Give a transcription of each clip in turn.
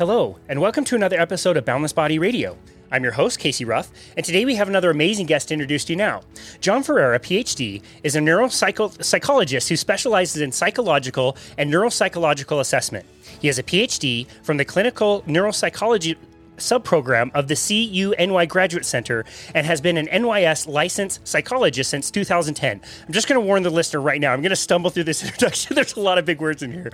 Hello, and welcome to another episode of Boundless Body Radio. I'm your host, Casey Ruff, and today we have another amazing guest to introduce to you now. John Ferrera, PhD, is a neuropsychologist who specializes in psychological and neuropsychological assessment. He has a PhD from the Clinical Neuropsychology subprogram of the CUNY Graduate Center and has been an NYS licensed psychologist since 2010. I'm just going to warn the listener right now. I'm going to stumble through this introduction. There's a lot of big words in here.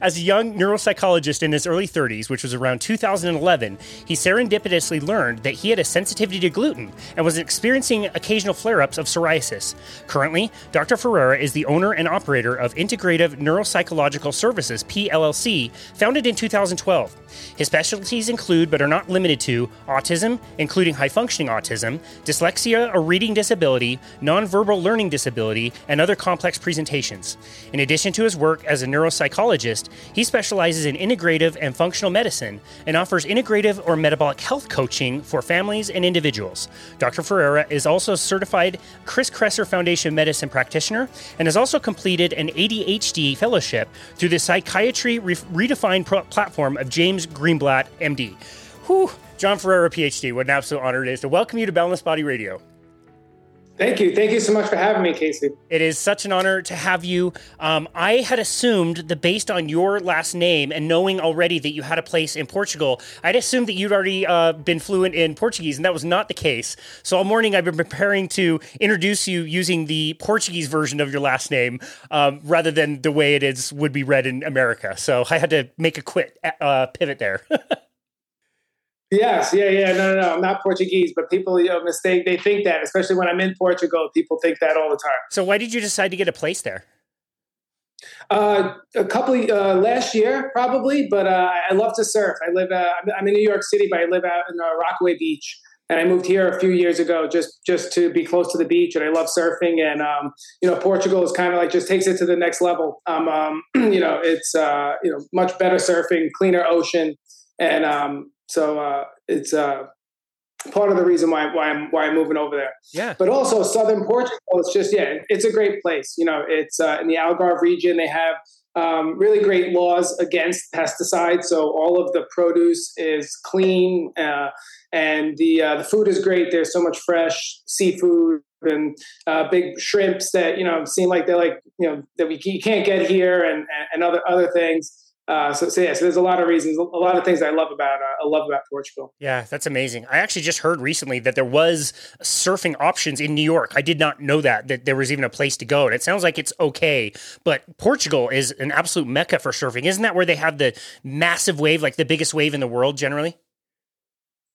As a young neuropsychologist in his early 30s, which was around 2011, he serendipitously learned that he had a sensitivity to gluten and was experiencing occasional flare ups of psoriasis. Currently, Dr. Ferrera is the owner and operator of Integrative Neuropsychological Services, PLLC, founded in 2012. His specialties include, but are not limited to autism, including high functioning autism, dyslexia or reading disability, nonverbal learning disability, and other complex presentations. In addition to his work as a neuropsychologist, he specializes in integrative and functional medicine and offers integrative or metabolic health coaching for families and individuals. Dr. Ferrera is also a certified Chris Kresser Foundation medicine practitioner and has also completed an ADHD fellowship through the Psychiatry Redefined platform of James Greenblatt, MD. Whew. John Ferrera, PhD. What an absolute honor it is to welcome you to Boundless Body Radio. Thank you. Thank you so much for having me, Casey. It is such an honor to have you. Um, I had assumed that based on your last name and knowing already that you had a place in Portugal, I'd assumed that you'd already uh, been fluent in Portuguese, and that was not the case. So all morning I've been preparing to introduce you using the Portuguese version of your last name um, rather than the way it is would be read in America. So I had to make a quick uh, pivot there. Yes, yeah, yeah, no, no, no. I'm not Portuguese, but people, you know, mistake. They think that, especially when I'm in Portugal, people think that all the time. So, why did you decide to get a place there? Uh, a couple uh, last year, probably. But uh, I love to surf. I live. Uh, I'm in New York City, but I live out in uh, Rockaway Beach, and I moved here a few years ago just just to be close to the beach. And I love surfing. And um, you know, Portugal is kind of like just takes it to the next level. Um, um you know, it's uh, you know much better surfing, cleaner ocean, and um, so uh, it's uh, part of the reason why why I'm why I'm moving over there. Yeah. But also southern Portugal, it's just yeah, it's a great place. You know, it's uh, in the Algarve region. They have um, really great laws against pesticides, so all of the produce is clean, uh, and the uh, the food is great. There's so much fresh seafood and uh, big shrimps that you know seem like they're like you know that we you can't get here, and and other other things. Uh, so, so, yeah, so there's a lot of reasons, a lot of things I love about uh, I love about Portugal. Yeah, that's amazing. I actually just heard recently that there was surfing options in New York. I did not know that that there was even a place to go, and it sounds like it's okay. But Portugal is an absolute mecca for surfing. Isn't that where they have the massive wave, like the biggest wave in the world, generally?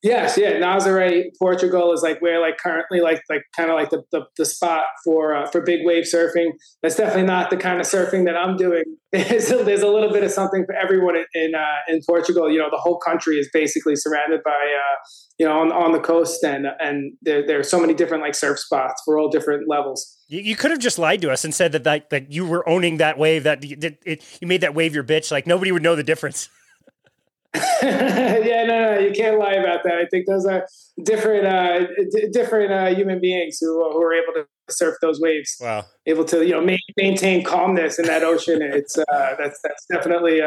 Yes, yeah. Nazaré, Portugal is like where like currently like like kind of like the, the, the spot for uh, for big wave surfing. That's definitely not the kind of surfing that I'm doing. There's a, there's a little bit of something for everyone in uh, in Portugal. You know, the whole country is basically surrounded by uh, you know on on the coast, and and there there are so many different like surf spots for all different levels. You, you could have just lied to us and said that that, that you were owning that wave that, that it, you made that wave your bitch. Like nobody would know the difference. yeah, no, no, you can't lie about that. I think those are different, uh, d- different uh, human beings who, who are able to surf those waves. Wow, able to you know ma- maintain calmness in that ocean. It's uh, that's that's definitely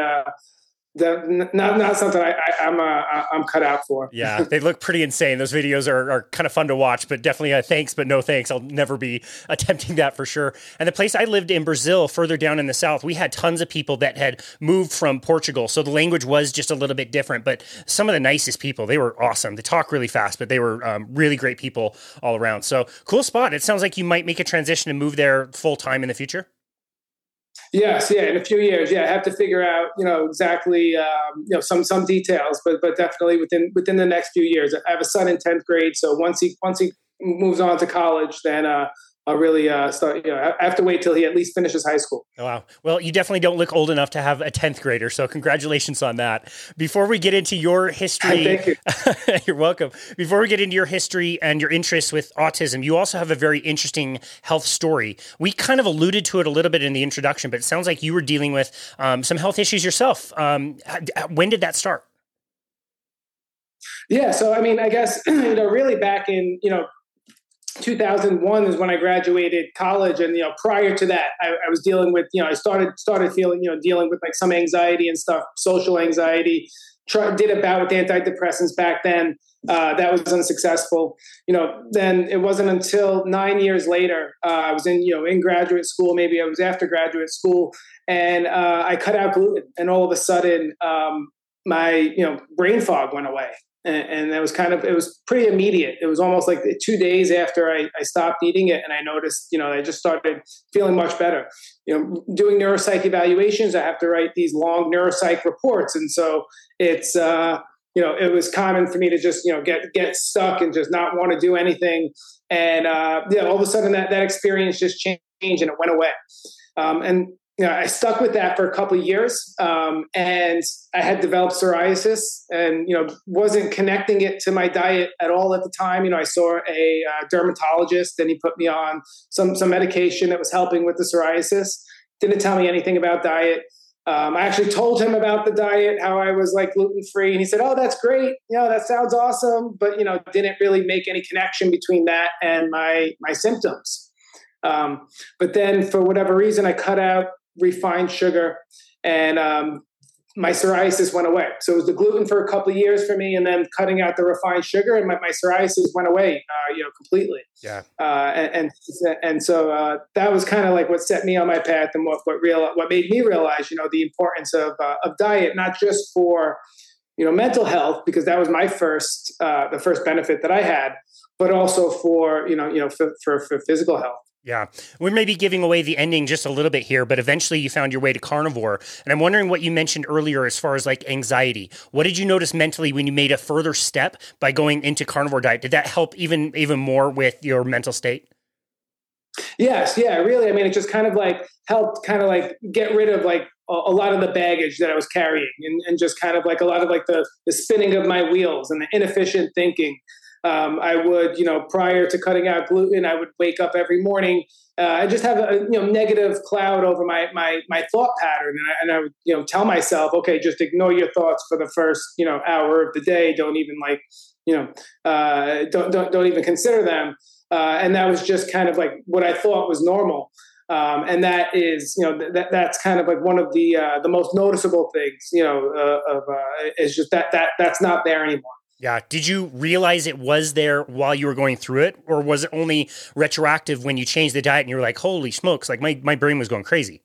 uh, not not something I, I, am uh, I'm cut out for. yeah, they look pretty insane. Those videos are, are kind of fun to watch, but definitely a thanks, but no thanks. I'll never be attempting that for sure. And the place I lived in Brazil, further down in the south, we had tons of people that had moved from Portugal, so the language was just a little bit different. But some of the nicest people, they were awesome. They talk really fast, but they were um, really great people all around. So cool spot. It sounds like you might make a transition and move there full time in the future. Yes, yeah, in a few years, yeah, I have to figure out, you know, exactly, um, you know, some some details, but but definitely within within the next few years. I have a son in tenth grade, so once he once he moves on to college, then uh, I'll really uh, start. You know, I have to wait till he at least finishes high school. Oh, wow. Well, you definitely don't look old enough to have a tenth grader, so congratulations on that. Before we get into your history, thank you. you're welcome. Before we get into your history and your interests with autism, you also have a very interesting health story. We kind of alluded to it a little bit in the introduction, but it sounds like you were dealing with um, some health issues yourself. Um, when did that start? Yeah, so I mean, I guess you know, really back in you know 2001 is when I graduated college, and you know, prior to that, I, I, was dealing with you know, I started started feeling you know, dealing with like some anxiety and stuff, social anxiety, tried, did a bout with antidepressants back then. Uh, that was unsuccessful. You know, then it wasn't until nine years later, uh, I was in, you know, in graduate school, maybe I was after graduate school, and uh, I cut out gluten, and all of a sudden, um, my, you know, brain fog went away. And, it was kind of, it was pretty immediate. It was almost like two days after I, I stopped eating it, and I noticed, you know, I just started feeling much better. You know, doing neuropsych evaluations, I have to write these long neuropsych reports, and so it's, uh, you know, it was common for me to just, you know, get get stuck and just not want to do anything. And uh, yeah, all of a sudden that that experience just changed and it went away. Um, and you know, I stuck with that for a couple of years, um, and I had developed psoriasis, and you know, wasn't connecting it to my diet at all at the time. You know, I saw a uh, dermatologist, and he put me on some some medication that was helping with the psoriasis. Didn't tell me anything about diet. Um, I actually told him about the diet, how I was like gluten free, and he said, "Oh, that's great. You know, that sounds awesome." But you know, didn't really make any connection between that and my my symptoms. Um, but then, for whatever reason, I cut out refined sugar, and um, my psoriasis went away. So it was the gluten for a couple of years for me, and then cutting out the refined sugar, and my, my psoriasis went away, uh, you know, completely. Yeah. Uh, and, and, and so uh, that was kind of like what set me on my path, and what what real what made me realize, you know, the importance of uh, of diet, not just for you know mental health, because that was my first uh, the first benefit that I had, but also for you know you know for, for, for physical health. Yeah. We may be giving away the ending just a little bit here, but eventually you found your way to carnivore. And I'm wondering what you mentioned earlier as far as like anxiety. What did you notice mentally when you made a further step by going into carnivore diet? Did that help even even more with your mental state? Yes, yeah, really. I mean, it just kind of like helped kind of like get rid of like a, a lot of the baggage that I was carrying and, and just kind of like a lot of like the, the spinning of my wheels and the inefficient thinking um, I would, you know, prior to cutting out gluten, I would wake up every morning. Uh, I just have a you know negative cloud over my my my thought pattern, and I, and I would you know tell myself, okay, just ignore your thoughts for the first you know hour of the day. Don't even like you know uh, don't don't don't even consider them. Uh, and that was just kind of like what I thought was normal. Um, and that is, you know, that that's kind of like one of the uh, the most noticeable things, you know, uh, of uh, is just that that that's not there anymore. Yeah. Did you realize it was there while you were going through it, or was it only retroactive when you changed the diet and you were like, "Holy smokes!" Like my my brain was going crazy.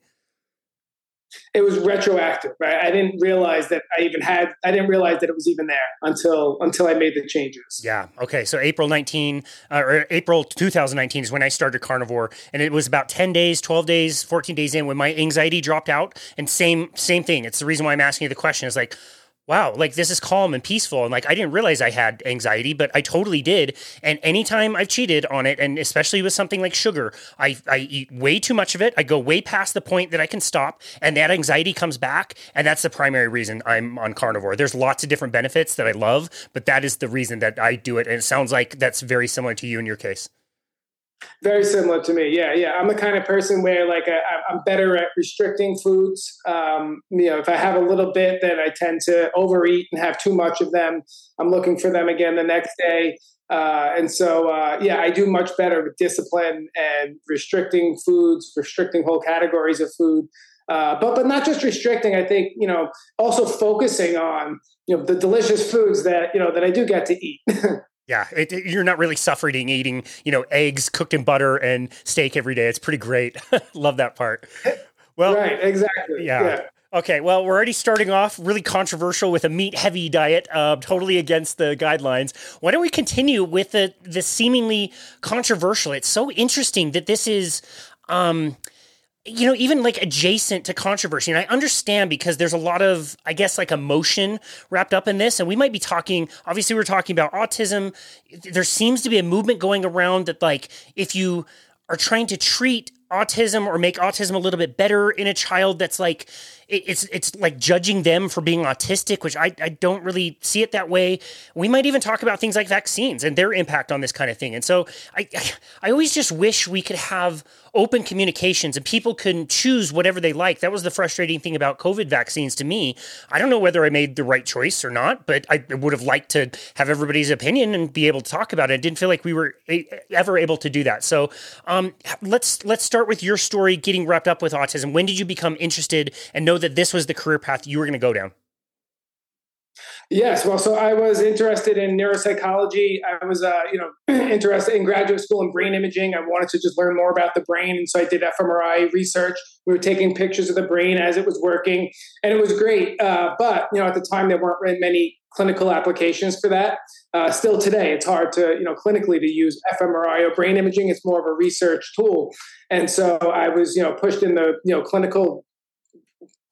It was retroactive, right? I didn't realize that I even had. I didn't realize that it was even there until until I made the changes. Yeah. Okay. So April nineteen uh, or April two thousand nineteen is when I started carnivore, and it was about ten days, twelve days, fourteen days in when my anxiety dropped out. And same same thing. It's the reason why I'm asking you the question. Is like wow, like this is calm and peaceful. And like I didn't realize I had anxiety, but I totally did. And anytime I've cheated on it, and especially with something like sugar, I, I eat way too much of it. I go way past the point that I can stop, and that anxiety comes back. And that's the primary reason I'm on carnivore. There's lots of different benefits that I love, but that is the reason that I do it. And it sounds like that's very similar to you in your case. Very similar to me. Yeah, yeah. I'm the kind of person where like I, am better at restricting foods. Um, you know, if I have a little bit, then I tend to overeat and have too much of them. I'm looking for them again the next day. Uh, and so, uh, yeah, I do much better with discipline and restricting foods, restricting whole categories of food. Uh, but but not just restricting. I think you know also focusing on you know the delicious foods that you know that I do get to eat. Yeah, it, it, you're not really suffering eating, you know, eggs cooked in butter and steak every day. It's pretty great. Love that part. Well, right, exactly. Yeah. yeah. Okay, well, we're already starting off really controversial with a meat heavy diet, uh, totally against the guidelines. Why don't we continue with the the seemingly controversial? It's so interesting that this is. Um, you know, even like adjacent to controversy. And I understand because there's a lot of, I guess, like emotion wrapped up in this. And we might be talking, obviously, we're talking about autism. There seems to be a movement going around that, like, if you are trying to treat autism or make autism a little bit better in a child that's like it's it's like judging them for being autistic which I, I don't really see it that way we might even talk about things like vaccines and their impact on this kind of thing and so i i always just wish we could have open communications and people can choose whatever they like. That was the frustrating thing about COVID vaccines to me. I don't know whether I made the right choice or not, but I would have liked to have everybody's opinion and be able to talk about it. I didn't feel like we were ever able to do that. So um, let's let's start with your story getting wrapped up with autism. When did you become interested and know that this was the career path you were going to go down? Yes, well, so I was interested in neuropsychology. I was, uh, you know, interested in graduate school in brain imaging. I wanted to just learn more about the brain, and so I did fMRI research. We were taking pictures of the brain as it was working, and it was great. Uh, but you know, at the time, there weren't many clinical applications for that. Uh, still today, it's hard to, you know, clinically to use fMRI or brain imaging. It's more of a research tool, and so I was, you know, pushed in the, you know, clinical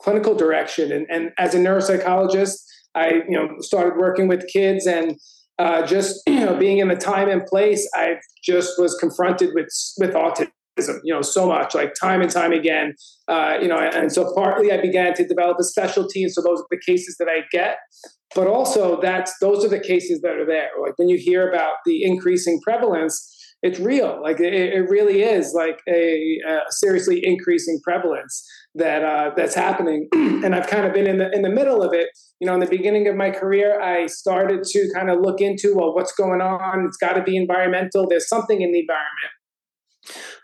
clinical direction. And, and as a neuropsychologist I, you know, started working with kids and uh, just, you know, being in the time and place, I just was confronted with, with autism, you know, so much, like time and time again, uh, you know, and so partly I began to develop a specialty. And so those are the cases that I get, but also that's, those are the cases that are there. Like when you hear about the increasing prevalence, it's real. Like it, it really is like a, a, seriously increasing prevalence that uh, that's happening. and I've kind of been in the in the middle of it. You know, in the beginning of my career, I started to kind of look into well, what's going on? It's got to be environmental. There's something in the environment.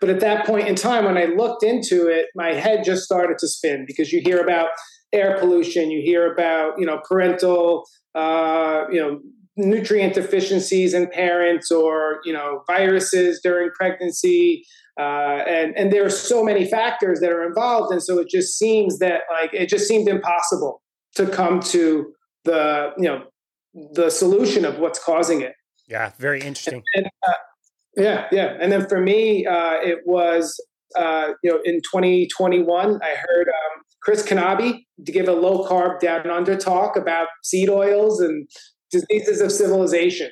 But at that point in time, when I looked into it, my head just started to spin because you hear about air pollution, you hear about you know parental uh, you know nutrient deficiencies in parents or you know viruses during pregnancy uh, and and there are so many factors that are involved. And so it just seems that like it just seemed impossible to come to the you know the solution of what's causing it. Yeah very interesting. And, and, uh, yeah yeah. And then for me uh, it was uh, you know in 2021 i heard um, Chris Knobbe to give a low carb down under talk about seed oils and diseases of civilization.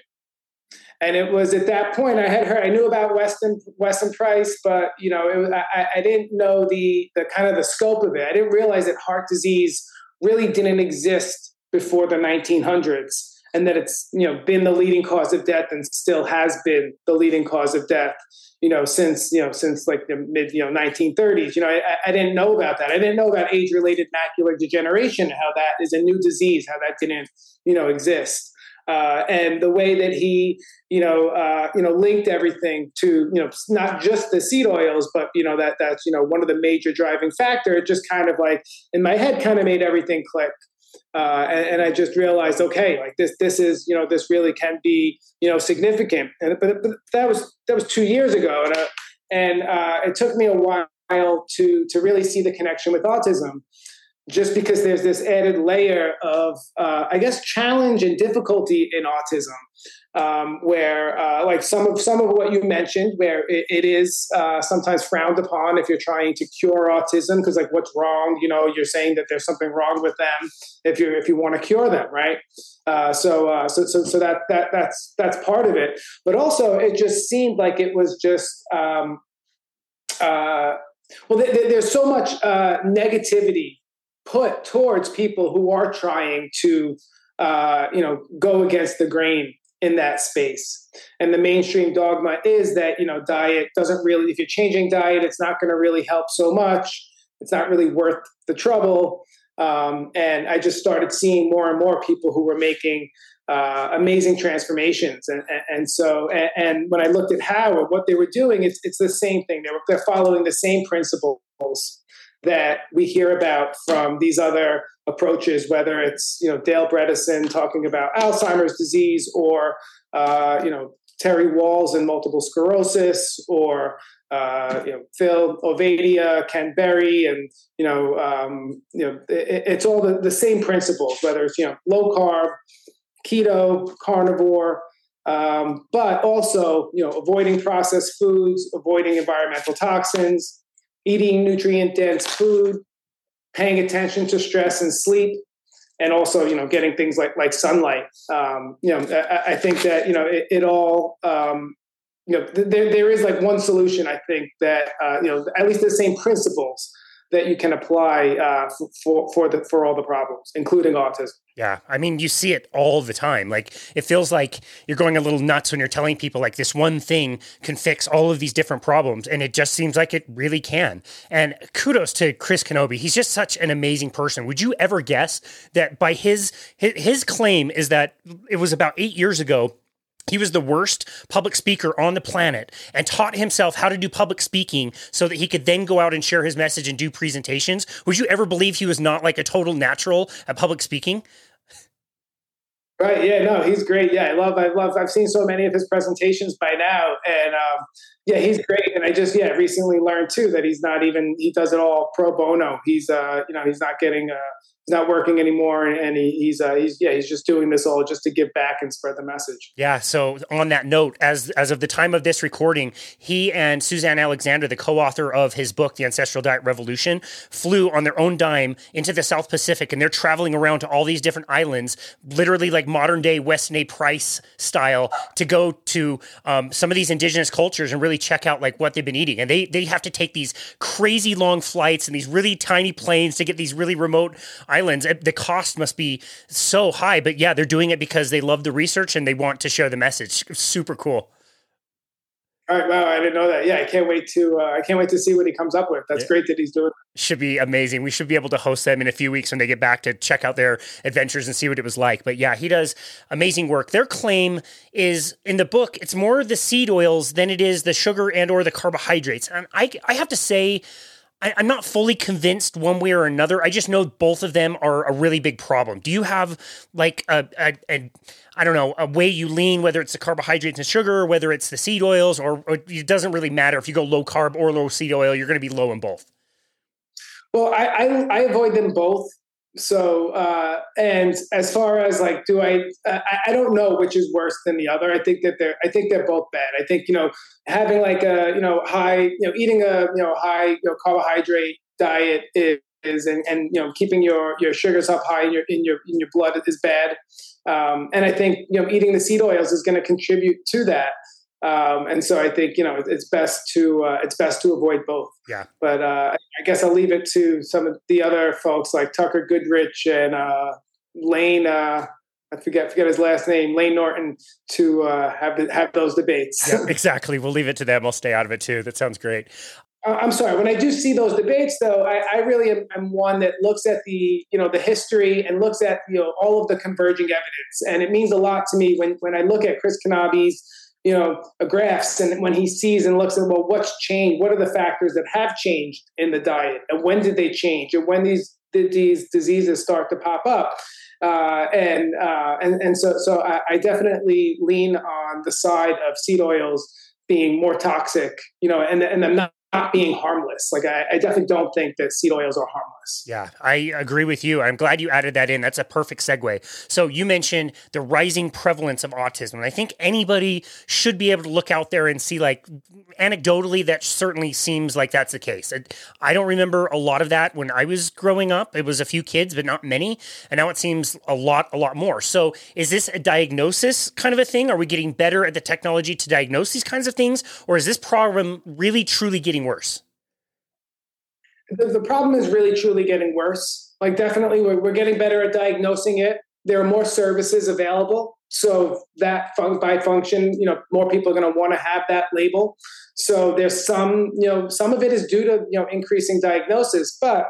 And it was at that point I had heard I knew about Weston Weston Price, but you know I, I didn't know the the kind of the scope of it. I didn't realize that heart disease really didn't exist before the 1900s, and that it's you know been the leading cause of death and still has been the leading cause of death you know since you know since like the mid you know 1930s you know I, I didn't know about that i didn't know about age related macular degeneration how that is a new disease how that didn't you know exist uh, and the way that he you know uh, you know linked everything to you know not just the seed oils but you know that that's you know one of the major driving factor it just kind of like in my head kind of made everything click uh, and, and, I just realized, okay, like this, this is, you know, this really can be, you know, significant. And but, but that was that was two years ago, and uh, and uh, it took me a while to to really see the connection with autism just because there's this added layer of, uh, I guess, challenge and difficulty in autism, um, where uh, like some of some of what you mentioned, where it, it is uh, sometimes frowned upon if you're trying to cure autism, because like what's wrong? You know, you're saying that there's something wrong with them if you if you want to cure them, right? Uh, so, uh, so so so that that that's that's part of it, but also it just seemed like it was just. Um, uh, well, th- th- there's so much negativity put towards people who are trying to uh, you know go against the grain in that space. And the mainstream dogma is that you know diet doesn't really if you're changing diet it's not going to really help so much. It's not really worth the trouble. Um, and i just started seeing more and more people who were making uh, amazing transformations. And, and, and so and, and, when i looked at how and what they were doing it's, it's the same thing. They were, they're following the same principles that we hear about from these other approaches, whether it's you know Dale Bredesen talking about Alzheimer's disease, or uh, you know Terry Wahls and multiple sclerosis, or uh, you know Phil Ovadia, Ken Berry, and you know um, you know it, it's all the, the same principles, whether it's you know low carb, keto, carnivore. Um, but also, you know, avoiding processed foods, avoiding environmental toxins, eating nutrient dense food, paying attention to stress and sleep, and also you know getting things like like sunlight. Um, you know, I, I, think that you know it, it all. Um, you know, th- there there is like one solution. I think that uh, you know at least the same principles that you can apply uh, for for the for all the problems, including autism. Yeah, I mean, you see it all the time. Like it feels like you're going a little nuts when you're telling people like this one thing can fix all of these different problems, and it just seems like it really can. And kudos to Chris Knobbe; he's just such an amazing person. Would you ever guess that by his his, his claim is that it was about eight years ago he was the worst public speaker on the planet and taught himself how to do public speaking so that he could then go out and share his message and do presentations. Would you ever believe he was not like a total natural at public speaking? Right. Yeah. No, he's great. Yeah, I love. I love. I've seen so many of his presentations by now, and um, yeah, he's great. And I just yeah recently learned too that he's not even he does it all pro bono. He's uh you know he's not getting uh he's not working anymore, and he, he's uh, he's yeah he's just doing this all just to give back and spread the message. Yeah. So on that note, as as of the time of this recording, he and Suzanne Alexander, the co-author of his book, The Ancestral Diet Revolution, flew on their own dime into the South Pacific, and they're traveling around to all these different islands, literally like modern day Weston A. Price style, to go to um, some of these indigenous cultures and really check out like what they've been eating. And they they have to take these crazy long flights and these really tiny planes to get these really remote islands. The cost must be so high, but yeah, they're doing it because they love the research and they want to share the message. Super cool. All right, wow! I didn't know that. Yeah, I can't wait to uh, I can't wait to see what he comes up with. That's yeah. great that he's doing. Should be amazing. We should be able to host them in a few weeks when they get back to check out their adventures and see what it was like. But yeah, he does amazing work. Their claim is in the book. It's more the seed oils than it is the sugar and or the carbohydrates. And I I have to say. I, am not fully convinced one way or another. I just know both of them are a really big problem. Do you have like a, a, a I don't know, a way you lean, whether it's the carbohydrates and sugar, or whether it's the seed oils, or, or it doesn't really matter if you go low carb or low seed oil, you're going to be low in both. Well, I, I, I avoid them both. So, uh, and as far as like, do I, uh, I don't know which is worse than the other. I think that they're, I think they're both bad. I think, you know, having like a, you know, high, you know, eating a, you know, high, you know, carbohydrate diet is, is and, and, you know, keeping your, your sugars up high in your, in your, in your blood is bad. Um, and I think, you know, eating the seed oils is going to contribute to that. Um, and so I think you know it's best to uh, it's best to avoid both. Yeah. But uh, I guess I'll leave it to some of the other folks like Tucker Goodrich and uh, Layne. Uh, I forget forget his last name, Layne Norton, to uh, have have those debates. yeah, exactly. We'll leave it to them. I'll stay out of it too. That sounds great. Uh, I'm sorry. When I do see those debates, though, I, I really am, am, one that looks at the you know the history and looks at you know all of the converging evidence, and it means a lot to me when when I look at Chris Knobbe's you know, a graphs and when he sees and looks at, well, what's changed? What are the factors that have changed in the diet? And when did they change? And when these, did these diseases start to pop up? Uh, and, uh, and, and so, so I, I definitely lean on the side of seed oils being more toxic, you know, and, and I'm not not being harmless. Like I, I, definitely don't think that seed oils are harmless. Yeah, I agree with you. I'm glad you added that in. That's a perfect segue. So you mentioned the rising prevalence of autism. And I think anybody should be able to look out there and see like anecdotally that certainly seems like that's the case. I don't remember a lot of that when I was growing up. It was a few kids, but not many. And now it seems a lot, a lot more. So is this a diagnosis kind of a thing? Are we getting better at the technology to diagnose these kinds of things? Or is this problem really truly getting worse? The, the problem is really truly getting worse. Like, definitely, we're, we're getting better at diagnosing it. There are more services available. So, that fun- by function, you know, more people are going to want to have that label. So, there's some, you know, some of it is due to, you know, increasing diagnosis, but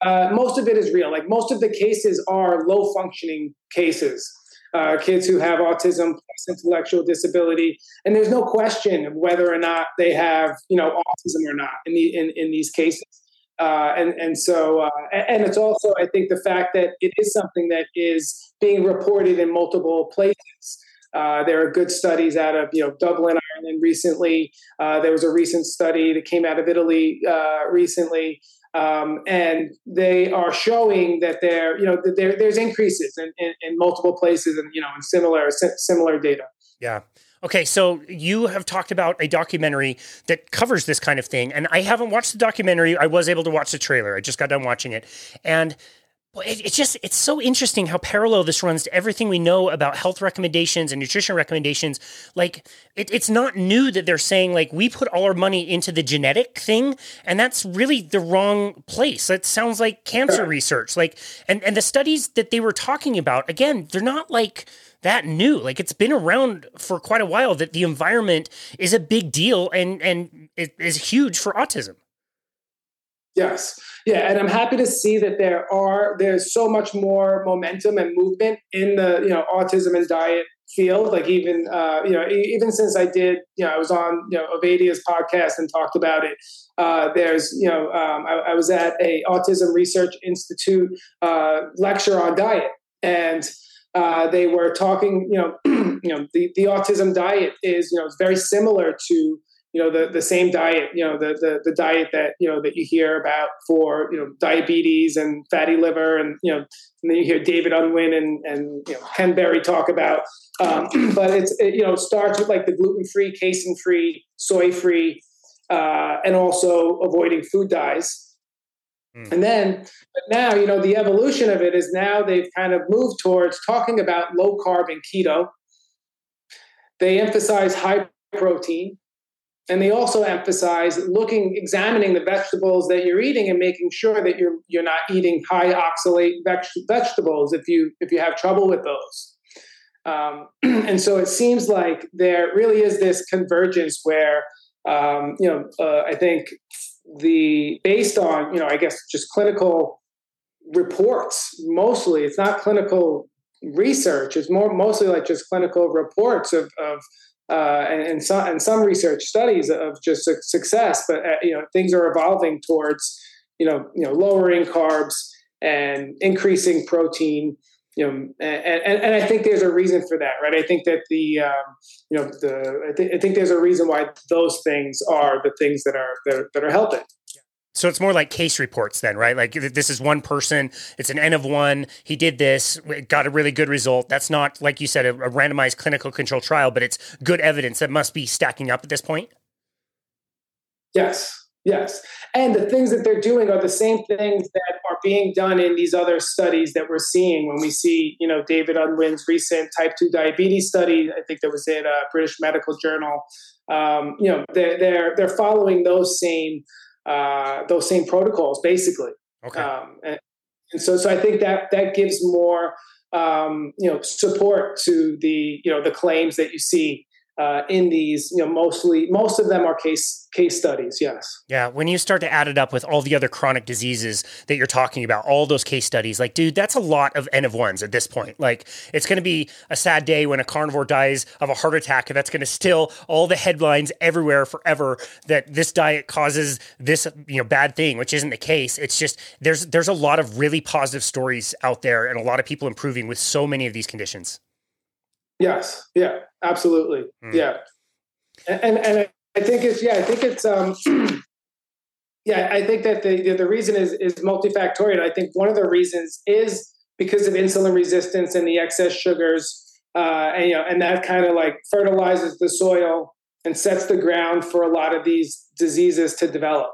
uh, most of it is real. Like, most of the cases are low functioning cases uh, kids who have autism intellectual disability, and there's no question of whether or not they have you know autism or not in the in, in these cases. Uh, and and so uh, and it's also I think the fact that it is something that is being reported in multiple places. Uh, there are good studies out of you know Dublin, Ireland recently. Uh, there was a recent study that came out of Italy uh, recently um, and they are showing that there, you know, that there, there's increases in, in, in, multiple places, and you know, in similar similar data. Yeah. Okay, so you have talked about a documentary that covers this kind of thing, and I haven't watched the documentary. I was able to watch the trailer. I just got done watching it, and it's just it's so interesting how parallel this runs to everything we know about health recommendations and nutrition recommendations. Like it, it's not new that they're saying like we put all our money into the genetic thing and that's really the wrong place. It sounds like cancer research. Like and and the studies that they were talking about again they're not like that new. Like it's been around for quite a while that the environment is a big deal and and it is huge for autism Yes. Yeah, and I'm happy to see that there are there's so much more momentum and movement in the you know autism and diet field. Like even uh, you know even since I did you know I was on you know Ovadia's podcast and talked about it. Uh, there's you know um, I, I, was at a Autism Research Institute uh, lecture on diet and uh, they were talking, you know, you know, the, the autism diet is, you know, very similar to, you know, the, the same diet, you know, the, the, the diet that, you know, that you hear about for, you know, diabetes and fatty liver. And, you know, and then you hear David Unwin and, and, you know, Ken Berry talk about, um, but it's, it, you know, starts with like the gluten-free, casein-free, soy-free, uh, and also avoiding food dyes Mm. And then, but now, you know, the evolution of it is now they've kind of moved towards talking about low carb and keto. They emphasize high protein. And they also emphasize looking, examining the vegetables that you're eating and making sure that you're you're not eating high oxalate vegetables if you if you have trouble with those. Um, and so it seems like there really is this convergence where um, you know uh, I think the based on you know i guess just clinical reports mostly it's not clinical research it's more mostly like just clinical reports of, of uh, and, and, some and some research studies of just success but uh, you know things are evolving towards you know you know lowering carbs and increasing protein you know and, and, and i think there's a reason for that right? I think that the um, you know the I, th- I, think there's a reason why those things are the things that are that are, that are helping so it's more like case reports then, right? Like this is one person, it's an N of one, he did this, got a really good result. That's not, like you said, a, a randomized clinical control trial, but it's good evidence that must be stacking up at this point. Yes, yes. And the things that they're doing are the same things that are being done in these other studies that we're seeing when we see, you know, David Unwin's recent type 2 diabetes study. I think that was in a British Medical Journal. Um, you know, they're, they're, they're following those same uh, those same protocols, basically. Okay. Um, and, and, so, so I think that that gives more, um, you know, support to the you know the claims that you see uh, in these, you know, mostly most of them are case case studies. Yes. Yeah. When you start to add it up with all the other chronic diseases that you're talking about, all those case studies, like, dude, that's a lot of N of ones at this point. Like, it's going to be a sad day when a carnivore dies of a heart attack, and that's going to still all the headlines everywhere forever that this diet causes this, you know, bad thing, which isn't the case. It's just there's there's a lot of really positive stories out there, and a lot of people improving with so many of these conditions. Yes. Yeah. Absolutely. Mm. Yeah. And and I think it's yeah. I think it's um. yeah, I think that the the reason is is multifactorial. I think one of the reasons is because of insulin resistance and the excess sugars, uh, and you know, and that kind of like fertilizes the soil and sets the ground for a lot of these diseases to develop.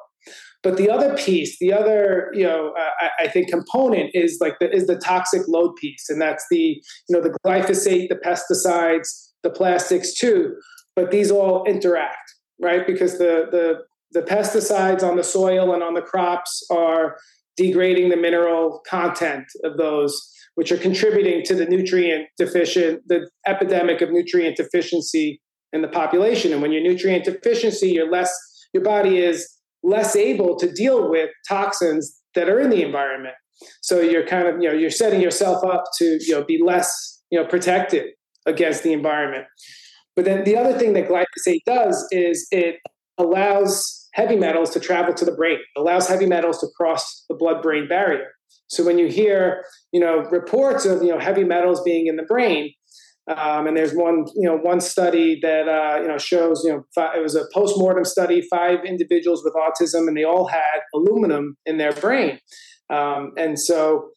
But the other piece, the other, you know, uh, I, think component is like the is the toxic load piece, and that's the you know the glyphosate, the pesticides, the plastics too. But these all interact, right? Because the the the pesticides on the soil and on the crops are degrading the mineral content of those, which are contributing to the nutrient deficient, the epidemic of nutrient deficiency in the population. And when you're nutrient deficiency, you're less, your body is less able to deal with toxins that are in the environment. So you're kind of, you know, you're setting yourself up to, you know, be less, you know, protected against the environment. But then the other thing that glyphosate does is it allows heavy metals to travel to the brain, allows heavy metals to cross the blood brain barrier. So when you hear, you know, reports of, you know, heavy metals being in the brain, um, and there's one, you know, one study that uh, you know shows, you know, five, it was a post-mortem study, five individuals with autism, and they all had aluminum in their brain. Um, and so,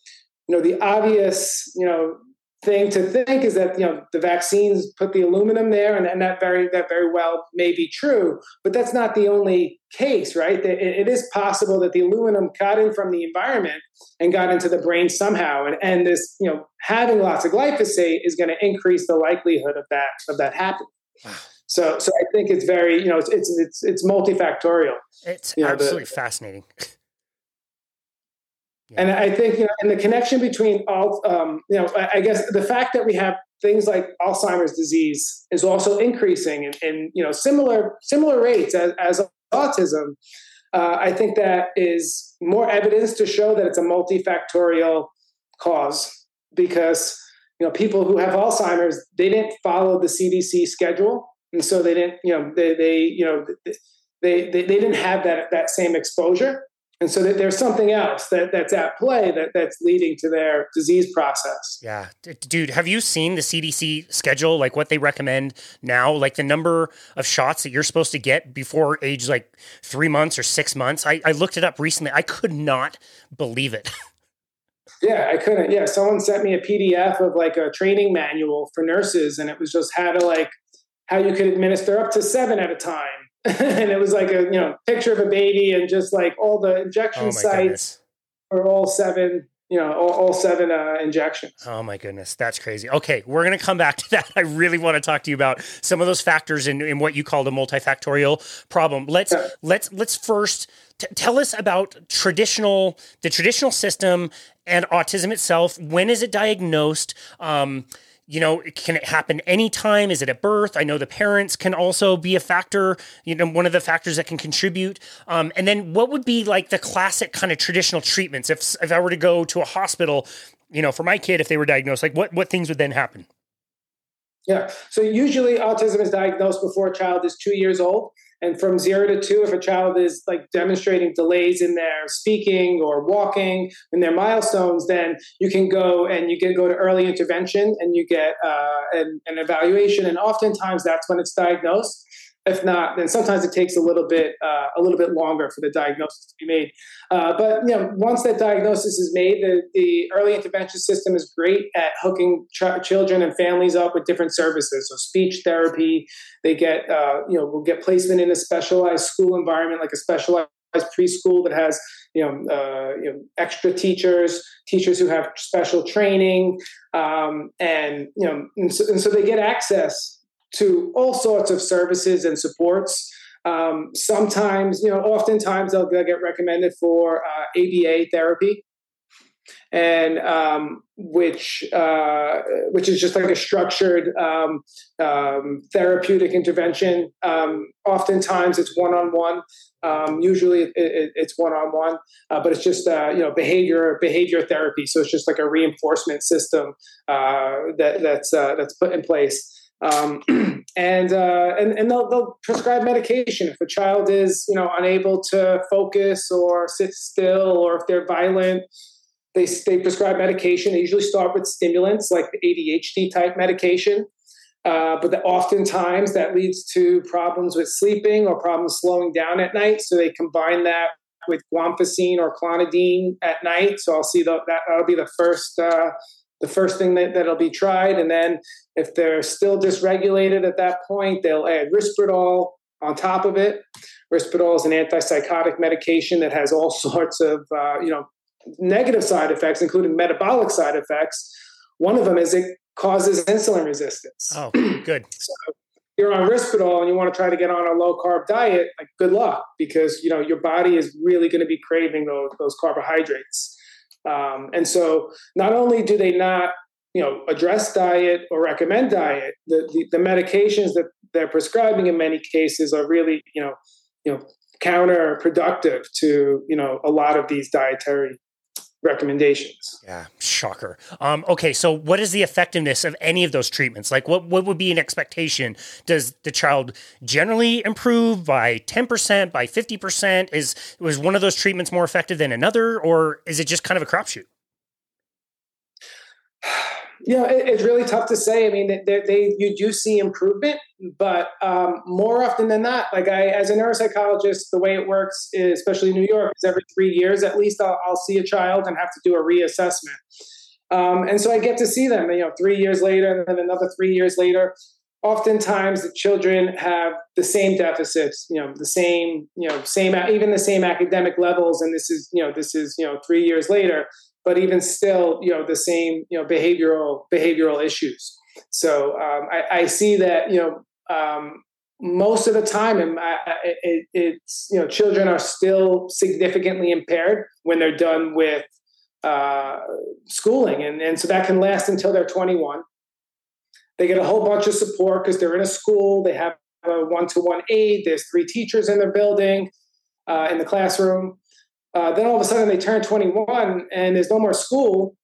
you know, the obvious, you know, thing to think is that you know the vaccines put the aluminum there and, and that very that very well may be true but that's not the only case right? It, it is possible that the aluminum got in from the environment and got into the brain somehow and, and this you know having lots of glyphosate is going to increase the likelihood of that of that happening. So so i think it's very you know it's it's it's, it's multifactorial. It's you know, absolutely the, fascinating yeah. And I think, you know, and the connection between all, um, you know, I guess the fact that we have things like Alzheimer's disease is also increasing in, in you know, similar similar rates as, as autism. Uh, I think that is more evidence to show that it's a multifactorial cause because you know people who have Alzheimer's they didn't follow the CDC schedule, and so they didn't you know they they you know they they, they didn't have that that same exposure and so that there's something else that, that's at play that, that's leading to their disease process. Yeah. Dude, have you seen the CDC schedule, like what they recommend now? Like the number of shots that you're supposed to get before age like three months or six months? I, I looked it up recently. I could not believe it. Yeah, I couldn't. Yeah, someone sent me a PDF of like a training manual for nurses, and it was just how to like how you could administer up to seven at a time and it was like a you know picture of a baby and just like all the injection oh sites are all seven you know all, all seven uh, injections. Oh my goodness. That's crazy. Okay we're going to come back to that. I really want to talk to you about some of those factors in, in what you call the multifactorial problem. Let's yeah. let's let's first t- tell us about traditional the traditional system and autism itself. When is it diagnosed? Um, you know, can it happen anytime? Is it at birth? I know the parents can also be a factor, you know, one of the factors that can contribute. Um, and then what would be like the classic kind of traditional treatments? If, if I were to go to a hospital, you know, for my kid, if they were diagnosed, like what, what things would then happen? Yeah. So usually autism is diagnosed before a child is two years old. And from zero to two, if a child is like demonstrating delays in their speaking or walking in their milestones, then you can go and you can go to early intervention and you get uh, an, an evaluation. And oftentimes that's when it's diagnosed. If not, then sometimes it takes a little bit uh, a little bit longer for the diagnosis to be made. Uh, but you know, once that diagnosis is made, the, the early intervention system is great at hooking ch- children and families up with different services. So speech therapy, they get uh, you know will get placement in a specialized school environment, like a specialized preschool that has you know, uh, you know extra teachers, teachers who have special training, um, and you know, and so, and so, they get access to all sorts of services and supports. Um, sometimes, you know, oftentimes they'll, they'll get recommended for uh, ABA therapy, and um, which uh, which is just like a structured um, um therapeutic intervention. Um, oftentimes, it's one on one. Usually, it, it, it's one on one, but it's just uh, you know behavior behavior therapy. So it's just like a reinforcement system uh, that that's uh, that's put in place. Um, and, uh, and and they'll, they'll prescribe medication if a child is you know unable to focus or sit still or if they're violent. They, they prescribe medication. They usually start with stimulants like the ADHD type medication, uh, but the, oftentimes that leads to problems with sleeping or problems slowing down at night. So they combine that with guanfacine or clonidine at night. So I'll see the, that that'll be the first uh, the first thing that, that'll be tried. And then if they're still dysregulated at that point, they'll add Risperdal on top of it. Risperdal is an antipsychotic medication that has all sorts of, uh, you know, negative side effects, including metabolic side effects. One of them is it causes insulin resistance. Oh, good. so you're on Risperdal and you want to try to get on a low carb diet, like good luck because you know your body is really going to be craving those, those carbohydrates. Um, and so not only do they not, you know, address diet or recommend diet, the, the, the medications that they're prescribing in many cases are really, you know, you know, counterproductive to, you know, a lot of these dietary recommendations. Yeah, shocker. Um, okay, so what is the effectiveness of any of those treatments? Like, what what would be an expectation? Does the child generally improve by ten percent, by fifty percent? Is was one of those treatments more effective than another, or is it just kind of a crapshoot? You know, it, it's really tough to say. I mean, they, they, you do see improvement, but um, more often than not, like I, as a neuropsychologist, the way it works, is, especially in New York, is every three years at least, I'll, I'll see a child and have to do a reassessment. Um, and so I get to see them, you know, three years later, and then another three years later. Oftentimes, the children have the same deficits, you know, the same, you know, same, even the same academic levels. And this is, you know, this is, you know, three years later but even still, you know, the same, you know, behavioral behavioral issues. So um, I, I, see that, you know, um, most of the time, it, it's you know, children are still significantly impaired when they're done with uh, schooling, and and so that can last until they're 21. They get a whole bunch of support because they're in a school. They have a one-to-one aide. There's three teachers in their building, uh, in the classroom uh, then all of a sudden they turn 21 and there's no more school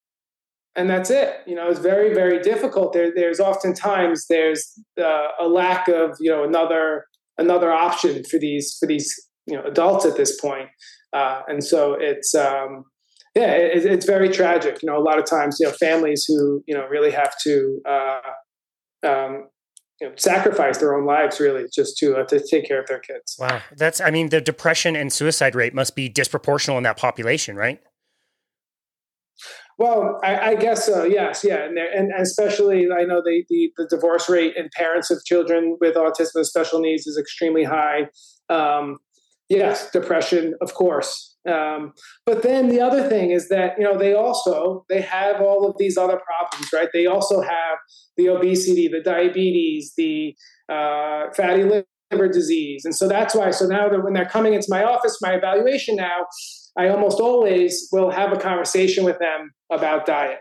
and that's it you know it's very very difficult there, there's oftentimes there's uh, a lack of you know another another option for these for these you know adults at this point. Uh, and so it's um, yeah, it, it's very tragic. You know, a lot of times, you know, families who you know really have to uh, um, you know, sacrifice their own lives really just to uh, to take care of their kids. Wow, that's I mean, the depression and suicide rate must be disproportional in that population, right? Well, I, I guess so. Yes, yeah, and, and especially I know the, the, the divorce rate in parents of children with autism and special needs is extremely high. Um, yes, depression, of course, um, but then the other thing is that you know they also they have all of these other problems, right? They also have the obesity, the diabetes, the uh, fatty liver disease, and so that's why. So now that when they're coming into my office, my evaluation now, I almost always will have a conversation with them about diet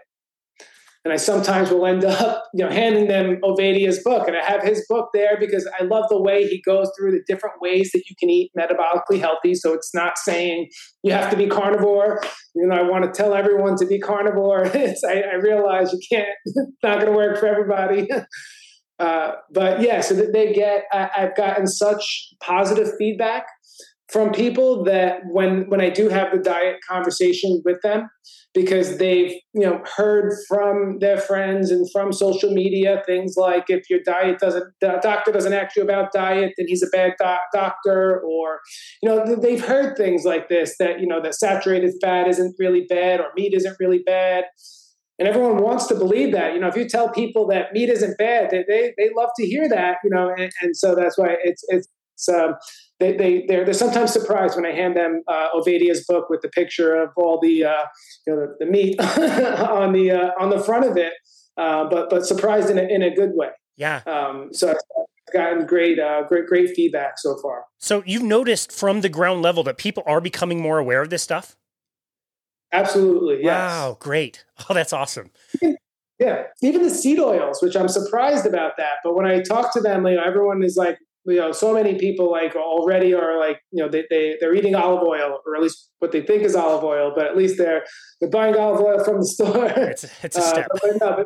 and I sometimes will end up, you know, handing them Ovadia's book, and I have his book there because I love the way he goes through the different ways that you can eat metabolically healthy. So it's not saying you have to be carnivore. You know, I want to tell everyone to be carnivore. It's, I, I realize you can't. It's not going to work for everybody. Uh, but yeah, so that they get. I, I've gotten such positive feedback from people that when when I do have the diet conversation with them, because they've you know heard from their friends and from social media things like if your diet doesn't the doctor doesn't ask you about diet then he's a bad doc- doctor or you know they've heard things like this that you know that saturated fat isn't really bad or meat isn't really bad. And everyone wants to believe that you know if you tell people that meat isn't bad they they, they love to hear that you know and, and so that's why it's it's um, they, they they're, they're sometimes surprised when I hand them uh, Ovadia's book with the picture of all the uh, you know the, the meat on the uh, on the front of it, uh, but but surprised in a, in a good way. Yeah. Um, so I've gotten great uh, great great feedback so far. So you've noticed from the ground level that people are becoming more aware of this stuff. Absolutely. Yes. Wow. Great. Oh, that's awesome. Yeah, even the seed oils, which I'm surprised about that. But when I talk to them, you know, everyone is like, you know, so many people like already are like, you know, they, they, they're eating olive oil or at least what they think is olive oil, but at least they're, they're buying olive oil from the store. It's, it's a uh, step. Uh, no,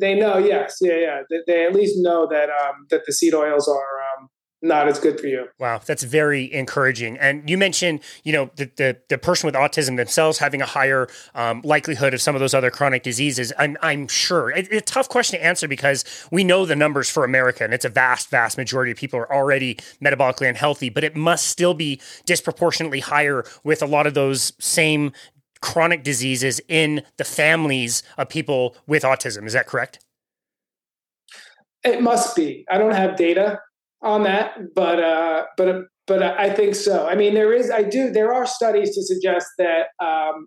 they know, yes. Yeah. Yeah. They, they, at least know that, um, that the seed oils are, um, not as good for you. Wow, that's very encouraging. And you mentioned, you know, the the, the person with autism themselves having a higher um, likelihood of some of those other chronic diseases. I'm I'm sure it, it's a tough question to answer because we know the numbers for America, and it's a vast, vast majority of people are already metabolically unhealthy. But it must still be disproportionately higher with a lot of those same chronic diseases in the families of people with autism. Is that correct? It must be. I don't have data on that, but uh, but but I think so. I mean, there is I do there are studies to suggest that um,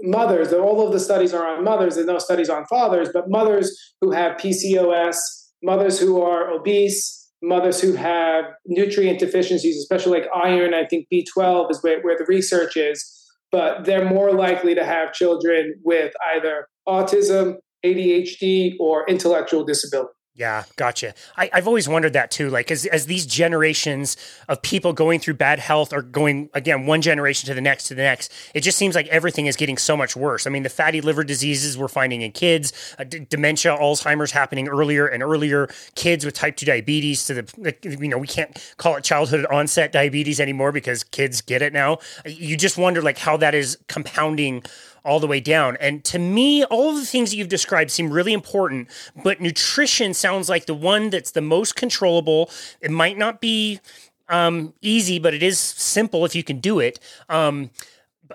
mothers, all of the studies are on mothers, and no studies on fathers, but mothers who have PCOS, mothers who are obese, mothers who have nutrient deficiencies, especially like iron. I think B12 is where, where the research is, but they're more likely to have children with either autism, ADHD, or intellectual disability. Yeah, gotcha. I, have always wondered that too. Like, as, as these generations of people going through bad health are going, again, one generation to the next to the next, it just seems like everything is getting so much worse. I mean, the fatty liver diseases we're finding in kids, uh, d- dementia, Alzheimer's happening earlier and earlier, kids with type 2 diabetes to the, you know, we can't call it childhood onset diabetes anymore because kids get it now. You just wonder, like, how that is compounding all the way down. And to me, all of the things that you've described seem really important, but nutrition sounds like the one that's the most controllable. It might not be um, easy, but it is simple if you can do it. Um,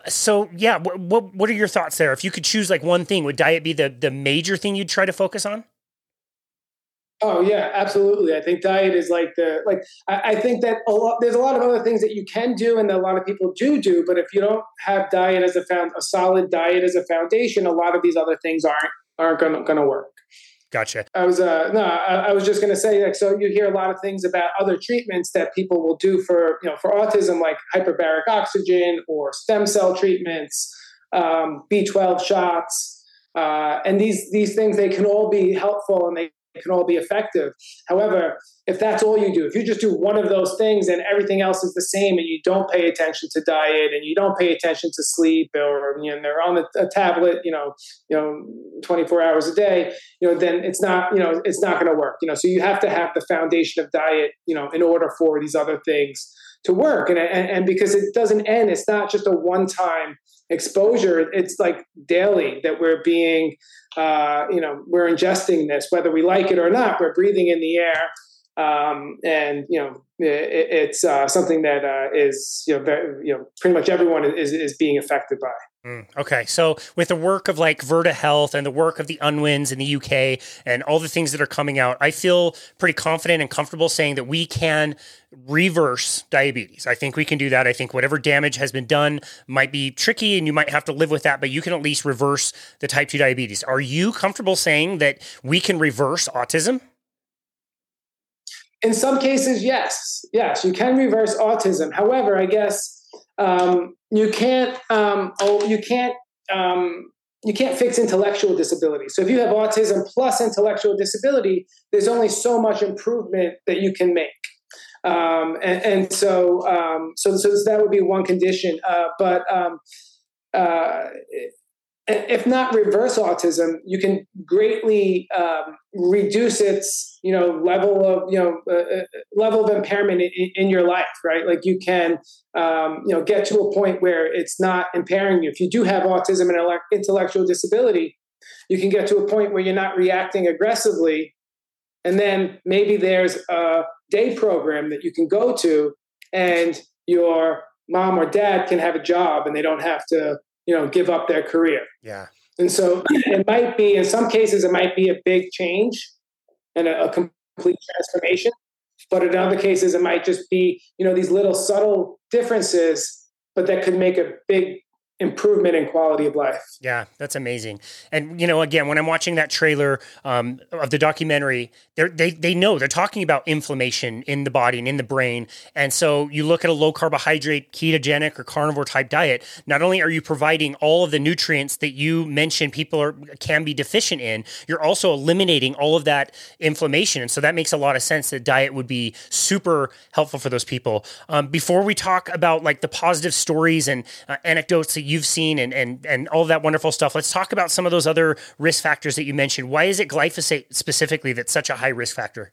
so yeah, what, what what are your thoughts there? If you could choose like one thing, would diet be the the major thing you'd try to focus on? Oh yeah, absolutely. I think diet is like the like. I, I, think that a lot. There's a lot of other things that you can do, and that a lot of people do do. But if you don't have diet as a found a solid diet as a foundation, a lot of these other things aren't aren't gonna gonna work. Gotcha. I was uh no, I, I was just gonna say like so you hear a lot of things about other treatments that people will do for you know for autism like hyperbaric oxygen or stem cell treatments, um, B12 shots. Uh, and these these things they can all be helpful and they can all be effective. However, if that's all you do, if you just do one of those things and everything else is the same, and you don't pay attention to diet and you don't pay attention to sleep, or you know they're on a, a tablet, you know, you know, 24 hours a day, you know, then it's not, you know, it's not going to work. You know, so you have to have the foundation of diet, you know, in order for these other things to work and, and, and because it doesn't end it's not just a one-time exposure it's like daily that we're being uh, you know we're ingesting this whether we like it or not we're breathing in the air um, and you know it, it's uh, something that uh, is you know very, you know pretty much everyone is is being affected by. Mm, okay, so with the work of like Virta Health and the work of the Unwins in the UK and all the things that are coming out, I feel pretty confident and comfortable saying that we can reverse diabetes. I think we can do that. I think whatever damage has been done might be tricky and you might have to live with that, but you can at least reverse the type 2 diabetes. Are you comfortable saying that we can reverse autism? In some cases, yes, yes, you can reverse autism. However, I guess um, you can't. Um, oh, you can't. Um, you can't fix intellectual disability. So if you have autism plus intellectual disability, there's only so much improvement that you can make. Um, and, and, so, um, so, so that would be one condition. Uh, but um, uh, if not reverse autism, you can greatly um, reduce its you know level of you know uh, uh, level of impairment in, in, your life, right? Like you can um, you know get to a point where it's not impairing you. If you do have autism and intellectual disability, you can get to a point where you're not reacting aggressively, and then maybe there's a day program that you can go to, and your mom or dad can have a job, and they don't have to you know give up their career. Yeah. And so it might be in some cases it might be a big change and a, a complete transformation but in other cases it might just be you know these little subtle differences but that could make a big improvement in quality of life. Yeah, that's amazing. And you know, again, when I'm watching that trailer um, of the documentary, they they know they're talking about inflammation in the body and in the brain. And so you look at a low carbohydrate, ketogenic, or carnivore type diet. Not only are you providing all of the nutrients that you mentioned people are can be deficient in, you're also eliminating all of that inflammation. And so that makes a lot of sense. That diet would be super helpful for those people. Um, before we talk about like the positive stories and uh, anecdotes that you've seen and and and all that wonderful stuff. Let's talk about some of those other risk factors that you mentioned. Why is it glyphosate specifically that's such a high risk factor?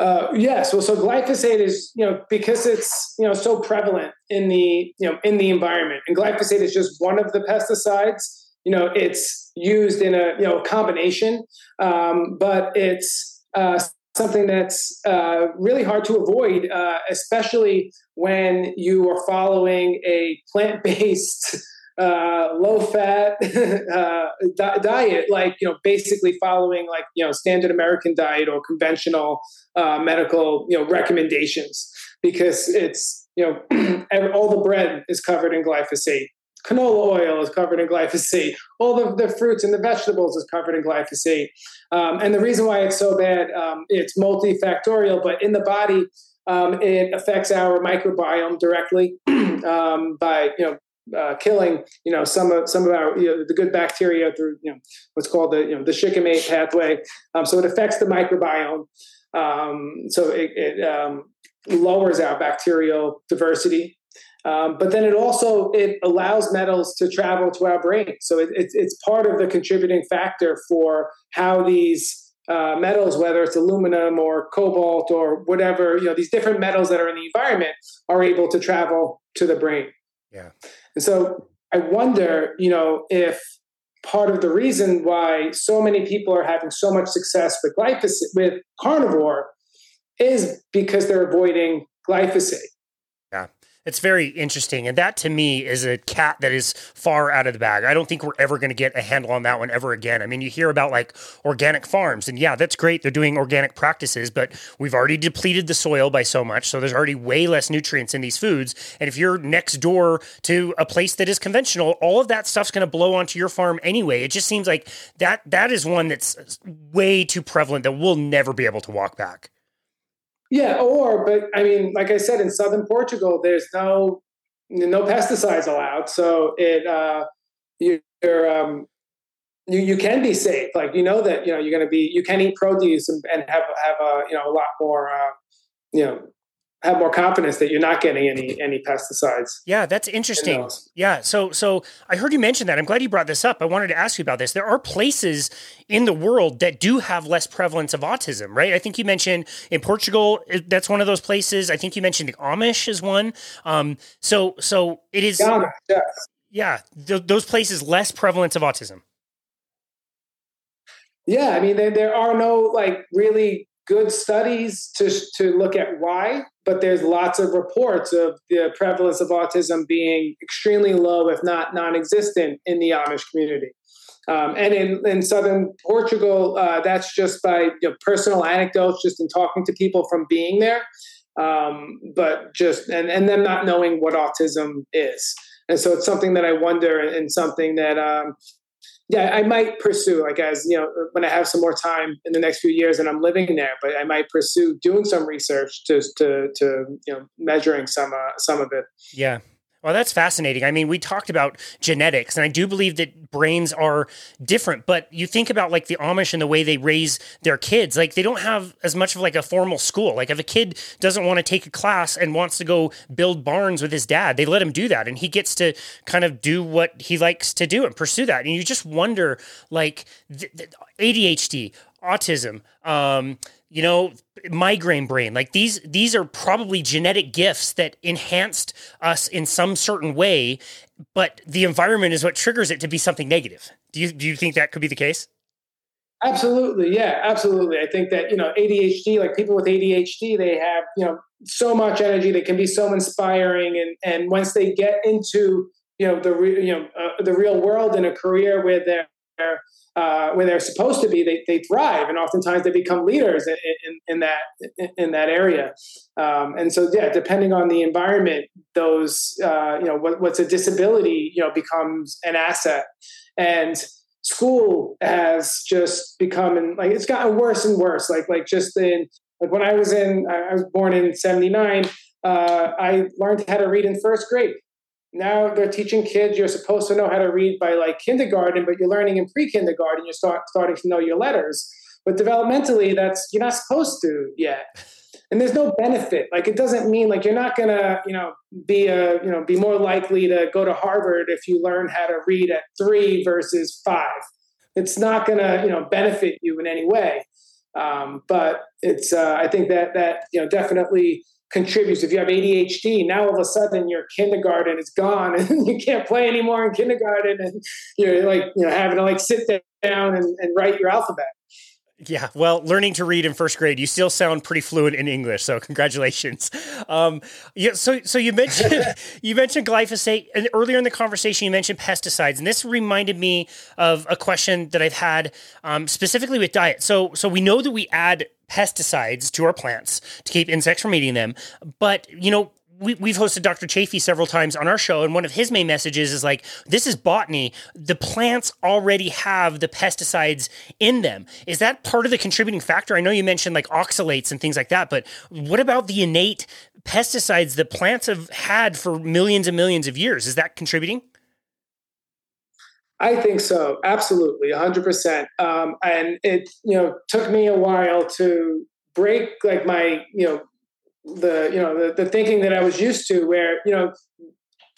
Uh, yes, well, so glyphosate is you know because it's you know so prevalent in the you know in the environment, and glyphosate is just one of the pesticides. You know, it's used in a you know combination, um, but it's uh, something that's uh, really hard to avoid, uh, especially when you are following a plant based, uh, low fat uh, di- diet, like, you know, basically following like, you know, standard American diet or conventional uh, medical, you know, recommendations. Because it's, you know, all the bread is covered in glyphosate canola oil is covered in glyphosate. All the, the fruits and the vegetables is covered in glyphosate. Um, and the reason why it's so bad, um, it's multifactorial, but in the body, um, it affects our microbiome directly um, by you know uh, killing you know some of some of our you know, the good bacteria through you know what's called the you know the shikimate pathway. Um, so it affects the microbiome. Um, so it, it lowers our bacterial diversity um, but then it also it allows metals to travel to our brain. So it, it, it's part of the contributing factor for how these uh, metals, whether it's aluminum or cobalt or whatever, you know, these different metals that are in the environment are able to travel to the brain. Yeah. And so I wonder, you know, if part of the reason why so many people are having so much success with glyphosate with carnivore is because they're avoiding glyphosate. It's very interesting. And that to me is a cat that is far out of the bag. I don't think we're ever going to get a handle on that one ever again. I mean, you hear about like organic farms, and yeah, that's great. They're doing organic practices, but we've already depleted the soil by so much. So there's already way less nutrients in these foods. And if you're next door to a place that is conventional, all of that stuff's going to blow onto your farm anyway. It just seems like that that is one that's way too prevalent that we'll never be able to walk back. Yeah, or but I mean, like I said, in southern Portugal, there's no no pesticides allowed, so it uh, you, are um, you you can be safe. Like you know that you know you're going to be you can eat produce and, and have have a you know a lot more uh, you know have more confidence that you're not getting any any pesticides. Yeah, that's interesting. Yeah, so so I heard you mention that. I'm glad you brought this up. I wanted to ask you about this. There are places in the world that do have less prevalence of autism, right? I think you mentioned in Portugal that's one of those places. I think you mentioned the Amish is one. Um, so so it is. Yeah, yes. yeah th- those places less prevalence of autism. Yeah, I mean there there are no like really good studies to, to look at why, but there's lots of reports of the prevalence of autism being extremely low, if not non existent, in the Amish community. Um, and in, in southern Portugal, uh, that's just by you know, personal anecdotes, just in talking to people from being there, um, but just and, and them not knowing what autism is. And so it's something that I wonder, and something that um, yeah, I might pursue, like as you know, when I have some more time in the next few years and I'm living there, but I might pursue doing some research to to to you know measuring some uh, some of it. Yeah, well, that's fascinating. I mean, we talked about genetics, and I do believe that brains are different. But you think about like the Amish and the way they raise their kids. Like they don't have as much of like a formal school. Like if a kid doesn't want to take a class and wants to go build barns with his dad, they let him do that, and he gets to kind of do what he likes to do and pursue that. And you just wonder, like ADHD, autism, um, you know, migraine brain. Like these these are probably genetic gifts that enhanced us in some certain way, but the environment is what triggers it to be something negative. Do you do you think that could be the case? Absolutely. Yeah, absolutely. I think that, you know, ADHD, like people with ADHD, they have, you know, so much energy they can be so inspiring and and once they get into, you know, the re- you know, uh, the real world in a career where they're uh, when they're supposed to be, they, they thrive, and oftentimes they become leaders in, in, in that in that area. Um, and so, yeah, depending on the environment, those uh, you know what, what's a disability, you know, becomes an asset. And school has just become and like it's gotten worse and worse. Like like just in like when I was in, I was born in '79. Uh, I learned how to read in first grade now they're teaching kids you're supposed to know how to read by like kindergarten, but you're learning in pre-kindergarten, you're start, starting to know your letters. But developmentally, that's you're not supposed to yet. And there's no benefit. Like it doesn't mean like you're not gonna, you know, be a, you know, be more likely to go to Harvard if you learn how to read at three versus five. It's not gonna, you know, benefit you in any way. Um, but it's, uh, I think that that you know definitely contributes. If you have ADHD, now all of a sudden your kindergarten is gone and you can't play anymore in kindergarten and you're like, you know, having to like sit down and, and write your alphabet. Yeah, well, learning to read in first grade, you still sound pretty fluent in English, so congratulations. Um, yeah, so so you mentioned you mentioned glyphosate, and earlier in the conversation you mentioned pesticides, and this reminded me of a question that I've had um, specifically with diet. So so we know that we add pesticides to our plants to keep insects from eating them, but you know we, we've hosted Dr. Chaffee several times on our show, and one of his main messages is like, this is botany. The plants already have the pesticides in them. Is that part of the contributing factor? I know you mentioned like oxalates and things like that, but what about the innate pesticides that plants have had for millions and millions of years? Is that contributing? I think so, absolutely, hundred um, percent. And it, you know, took me a while to break like my, you know, the you know the, the thinking that I was used to, where you know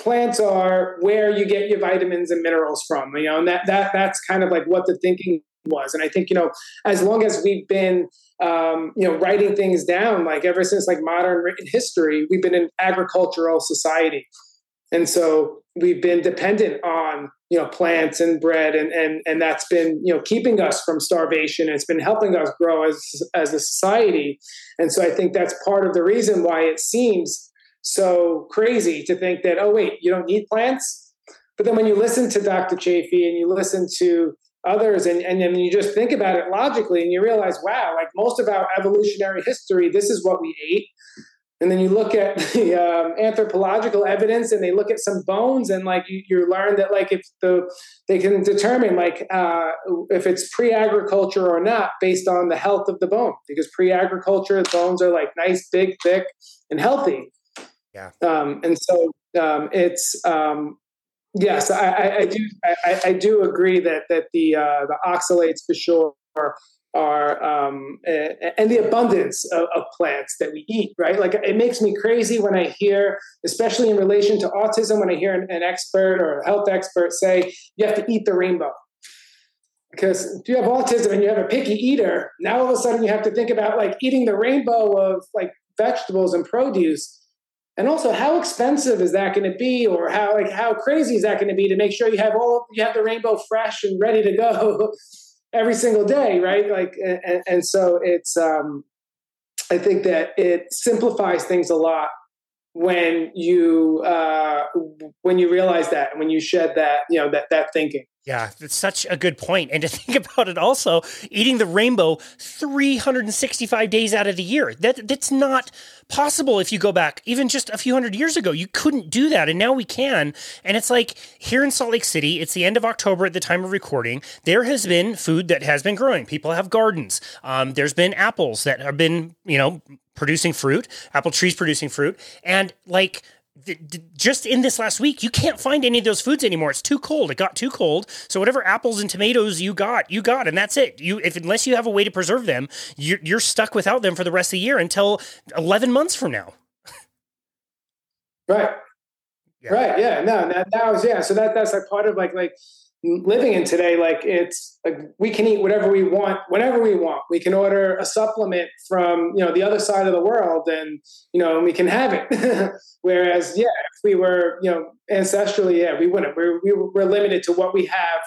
plants are where you get your vitamins and minerals from. You know, and that that that's kind of like what the thinking was. And I think you know, as long as we've been um, you know writing things down, like ever since like modern written history, we've been an agricultural society, and so we've been dependent on you know plants and bread and and and that's been you know keeping us from starvation. It's been helping us grow as as a society. And so i think that's part of the reason why it seems so crazy to think that oh wait you don't need plants? But then when you listen to dr chaffee and you listen to others and, and then you just think about it logically and you realize wow like most of our evolutionary history this is what we ate and then you look at the um, anthropological evidence and they look at some bones and like you, you learn that like if the they can determine like uh, if it's pre-agriculture or not based on the health of the bone. Because pre-agriculture bones are like nice big thick and healthy. Yeah. Um, and so um, it's um, yes I, I, I do I, I, do agree that that the uh, the oxalates for sure our um, and the abundance of, of, plants that we eat right? Like it makes me crazy when i hear especially in relation to autism when i hear an, an expert or a health expert say you have to eat the rainbow. Because if you have autism and you have a picky eater now all of a sudden you have to think about like eating the rainbow of like vegetables and produce. And also how expensive is that going to be? Or how like how crazy is that going to be to make sure you have all you have the rainbow fresh and ready to go every single day, right? Like, and, and so it's, um, I think that it simplifies things a lot when you uh, when you realize that when you shed that you know that that thinking yeah, it's such a good point. And to think about it also, eating the rainbow 365 days out of the year. That that's not possible if you go back even just a few hundred years ago. You couldn't do that and now we can. And it's like here in Salt Lake City, it's the end of October at the time of recording. There has been food that has been growing. People have gardens. Um, there's been apples that have been, you know, producing fruit, apple trees producing fruit. And like just in this last week, you can't find any of those foods anymore. It's too cold. It got too cold. So whatever apples and tomatoes you got, you got, and that's it. You if unless you have a way to preserve them, you're, you're stuck without them for the rest of the year until eleven months from now. right. Yeah. Right. Yeah. No. That, that was yeah. So that that's like part of like like living in today like it's like we can eat whatever we want whenever we want. We can order a supplement from you know the other side of the world and you know we can have it. Whereas yeah if we were you know ancestrally yeah we wouldn't. We're, we we're limited to what we have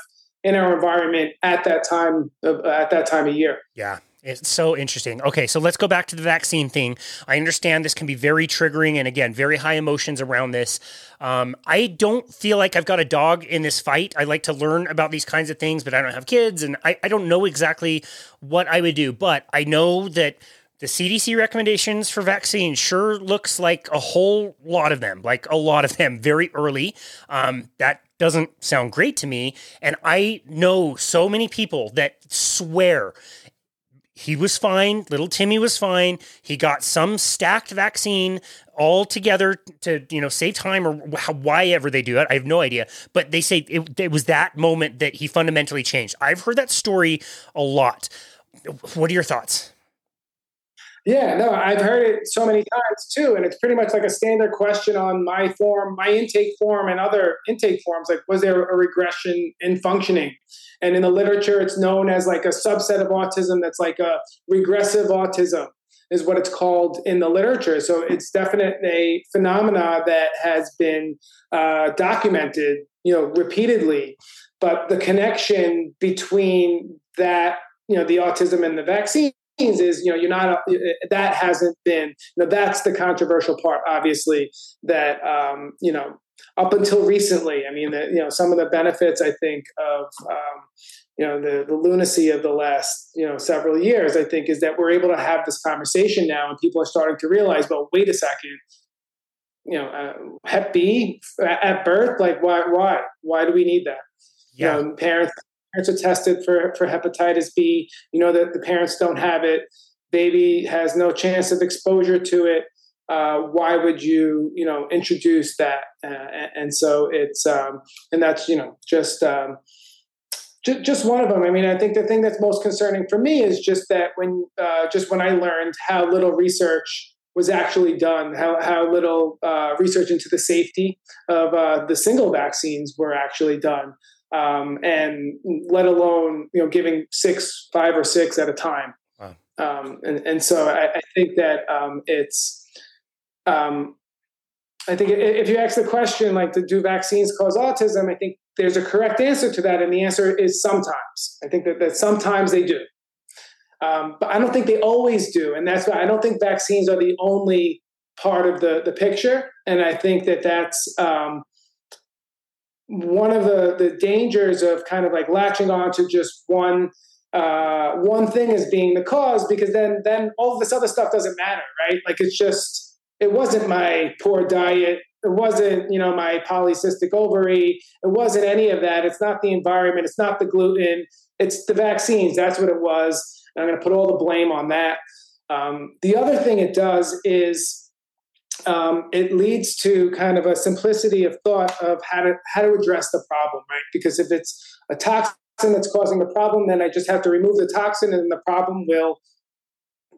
in our environment at that time of, at that time of year. Yeah it's so interesting. Okay, so let's go back to the vaccine thing. I understand this can be very triggering and again, very high emotions around this. Um, I don't feel like I've got a dog in this fight. I like to learn about these kinds of things, but I don't have kids and I, I don't know exactly what I would do. But I know that the CDC recommendations for vaccines sure looks like a whole lot of them, like a lot of them very early. Um, that doesn't sound great to me. And I know so many people that swear he was fine. Little Timmy was fine. He got some stacked vaccine all together to you know save time or why ever they do it. I have no idea. But they say it, it was that moment that he fundamentally changed. I've heard that story a lot. What are your thoughts? Yeah, no, I've heard it so many times too, and it's pretty much like a standard question on my form, my intake form, and other intake forms. Like, was there a regression in functioning? And in the literature, it's known as like a subset of autism that's like a regressive autism, is what it's called in the literature. So it's definitely a phenomena that has been uh, documented, you know, repeatedly. But the connection between that, you know, the autism and the vaccine is you know you're not that hasn't been you know that's the controversial part obviously that um, you know up until recently i mean the, you know some of the benefits i think of um, you know the, the lunacy of the last you know several years i think is that we're able to have this conversation now and people are starting to realize well wait a second you know uh, hep b at birth like why why why do we need that yeah. you know parents parents are tested for, for hepatitis B. You know that the parents don't have it. Baby has no chance of exposure to it. Uh, why would you, you know, introduce that? Uh, and so it's, um, and that's, you know, just, um, just one of them. I mean, I think the thing that's most concerning for me is just that when, uh, just when I learned how little research was actually done, how, how little uh, research into the safety of uh, the single vaccines were actually done um, and let alone you know giving six, five or six at a time. Wow. Um, and and so I, I think that um, it's. Um, I think if you ask the question like, do vaccines cause autism? I think there's a correct answer to that, and the answer is sometimes. I think that, that sometimes they do, um, but I don't think they always do, and that's why I don't think vaccines are the only part of the the picture. And I think that that's um, one of the the dangers of kind of like latching on to just one uh, one thing as being the cause because then then all this other stuff doesn't matter right? Like it's just it wasn't my poor diet. It wasn't you know my polycystic ovary. It wasn't any of that. It's not the environment. It's not the gluten. It's the vaccines. That's what it was. And i'm going to put all the blame on that. Um, the other thing it does is um, it leads to kind of a simplicity of thought of how to how to address the problem, right? Because if it's a toxin that's causing the problem, then I just have to remove the toxin and the problem will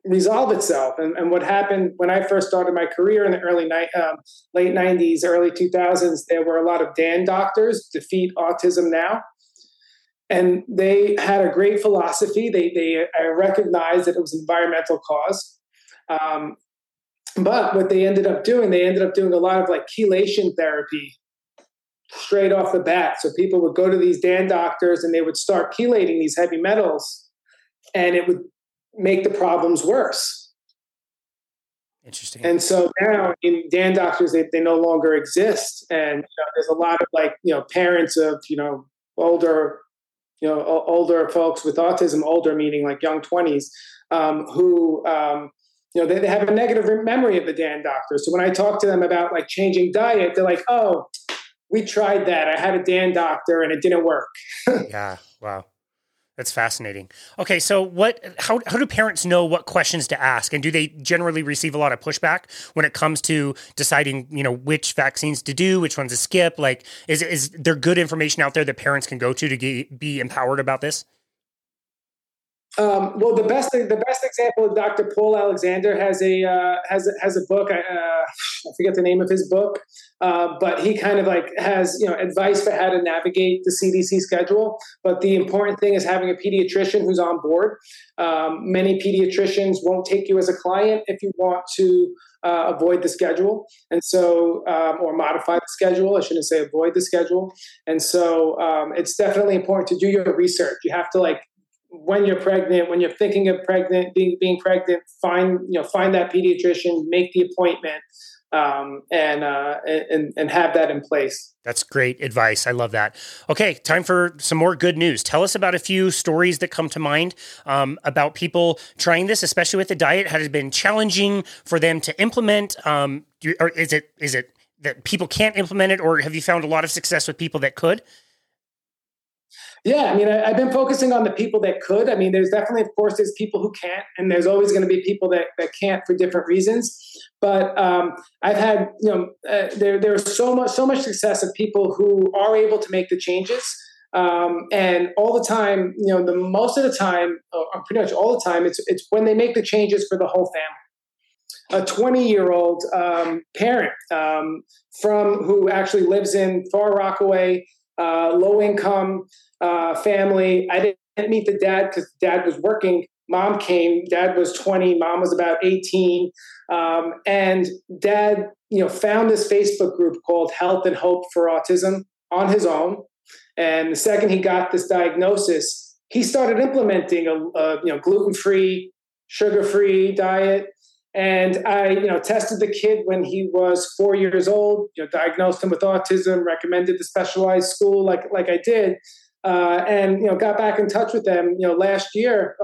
resolve itself. And, and what happened when I first started my career in the early ni- um, late 90s, early 2000s, there were a lot of DAN doctors, Defeat Autism Now. And they had a great philosophy. They, they I recognized that it was environmental cause. Um, but what they ended up doing, they ended up doing a lot of like chelation therapy straight off the bat. So people would go to these DAN doctors and they would start chelating these heavy metals and it would make the problems worse. Interesting. And so now in DAN doctors, they, they no longer exist. And you know, there's a lot of like, you know, parents of, you know, older, you know, older folks with autism, older meaning like young 20s, um, who, um, you know, they, they have a negative memory of the DAN doctor. So when I talk to them about like changing diet, they're like, oh, we tried that. I had a DAN doctor and it didn't work. yeah. Wow. That's fascinating. Okay, so what? How how do parents know what questions to ask, and do they generally receive a lot of pushback when it comes to deciding, you know, which vaccines to do, which ones to skip? Like, is is there good information out there that parents can go to to get, be empowered about this? Um, well, the best the best example of Dr. Paul Alexander has a uh, has has a book. Uh, I forget the name of his book, uh, but he kind of like has you know advice for how to navigate the CDC schedule. But the important thing is having a pediatrician who's on board. Um, many pediatricians won't take you as a client if you want to uh, avoid the schedule, and so um, or modify the schedule. I shouldn't say avoid the schedule. And so um, it's definitely important to do your research. You have to like when you're pregnant, when you're thinking of pregnant, being being pregnant, find you know find that pediatrician, make the appointment, um, and uh, and and have that in place. That's great advice. I love that. Okay, time for some more good news. Tell us about a few stories that come to mind um, about people trying this, especially with the diet. Has it been challenging for them to implement? Um, do, or is it is it that people can't implement it, or have you found a lot of success with people that could? Yeah, I mean, I, have been focusing on the people that could. I mean, there's definitely, of course, there's people who can't, and there's always going to be people that, that can't for different reasons. But um, I've had, you know, uh, there there's so much so much success of people who are able to make the changes. Um, and all the time, you know, the most of the time, or pretty much all the time, it's it's when they make the changes for the whole family. A 20 year old um, parent um, from who actually lives in Far Rockaway, uh, low income uh, family. I didn't meet the dad because dad was working. Mom came. Dad was 20. Mom was about 18. Um, and dad, you know, found this Facebook group called Health and Hope for Autism on his own. And the second he got this diagnosis, he started implementing a, a you know gluten free, sugar free diet. And I, you know, tested the kid when he was four years old. You know, diagnosed him with autism, recommended the specialized school like like I did, uh, and you know, got back in touch with them. You know, last year.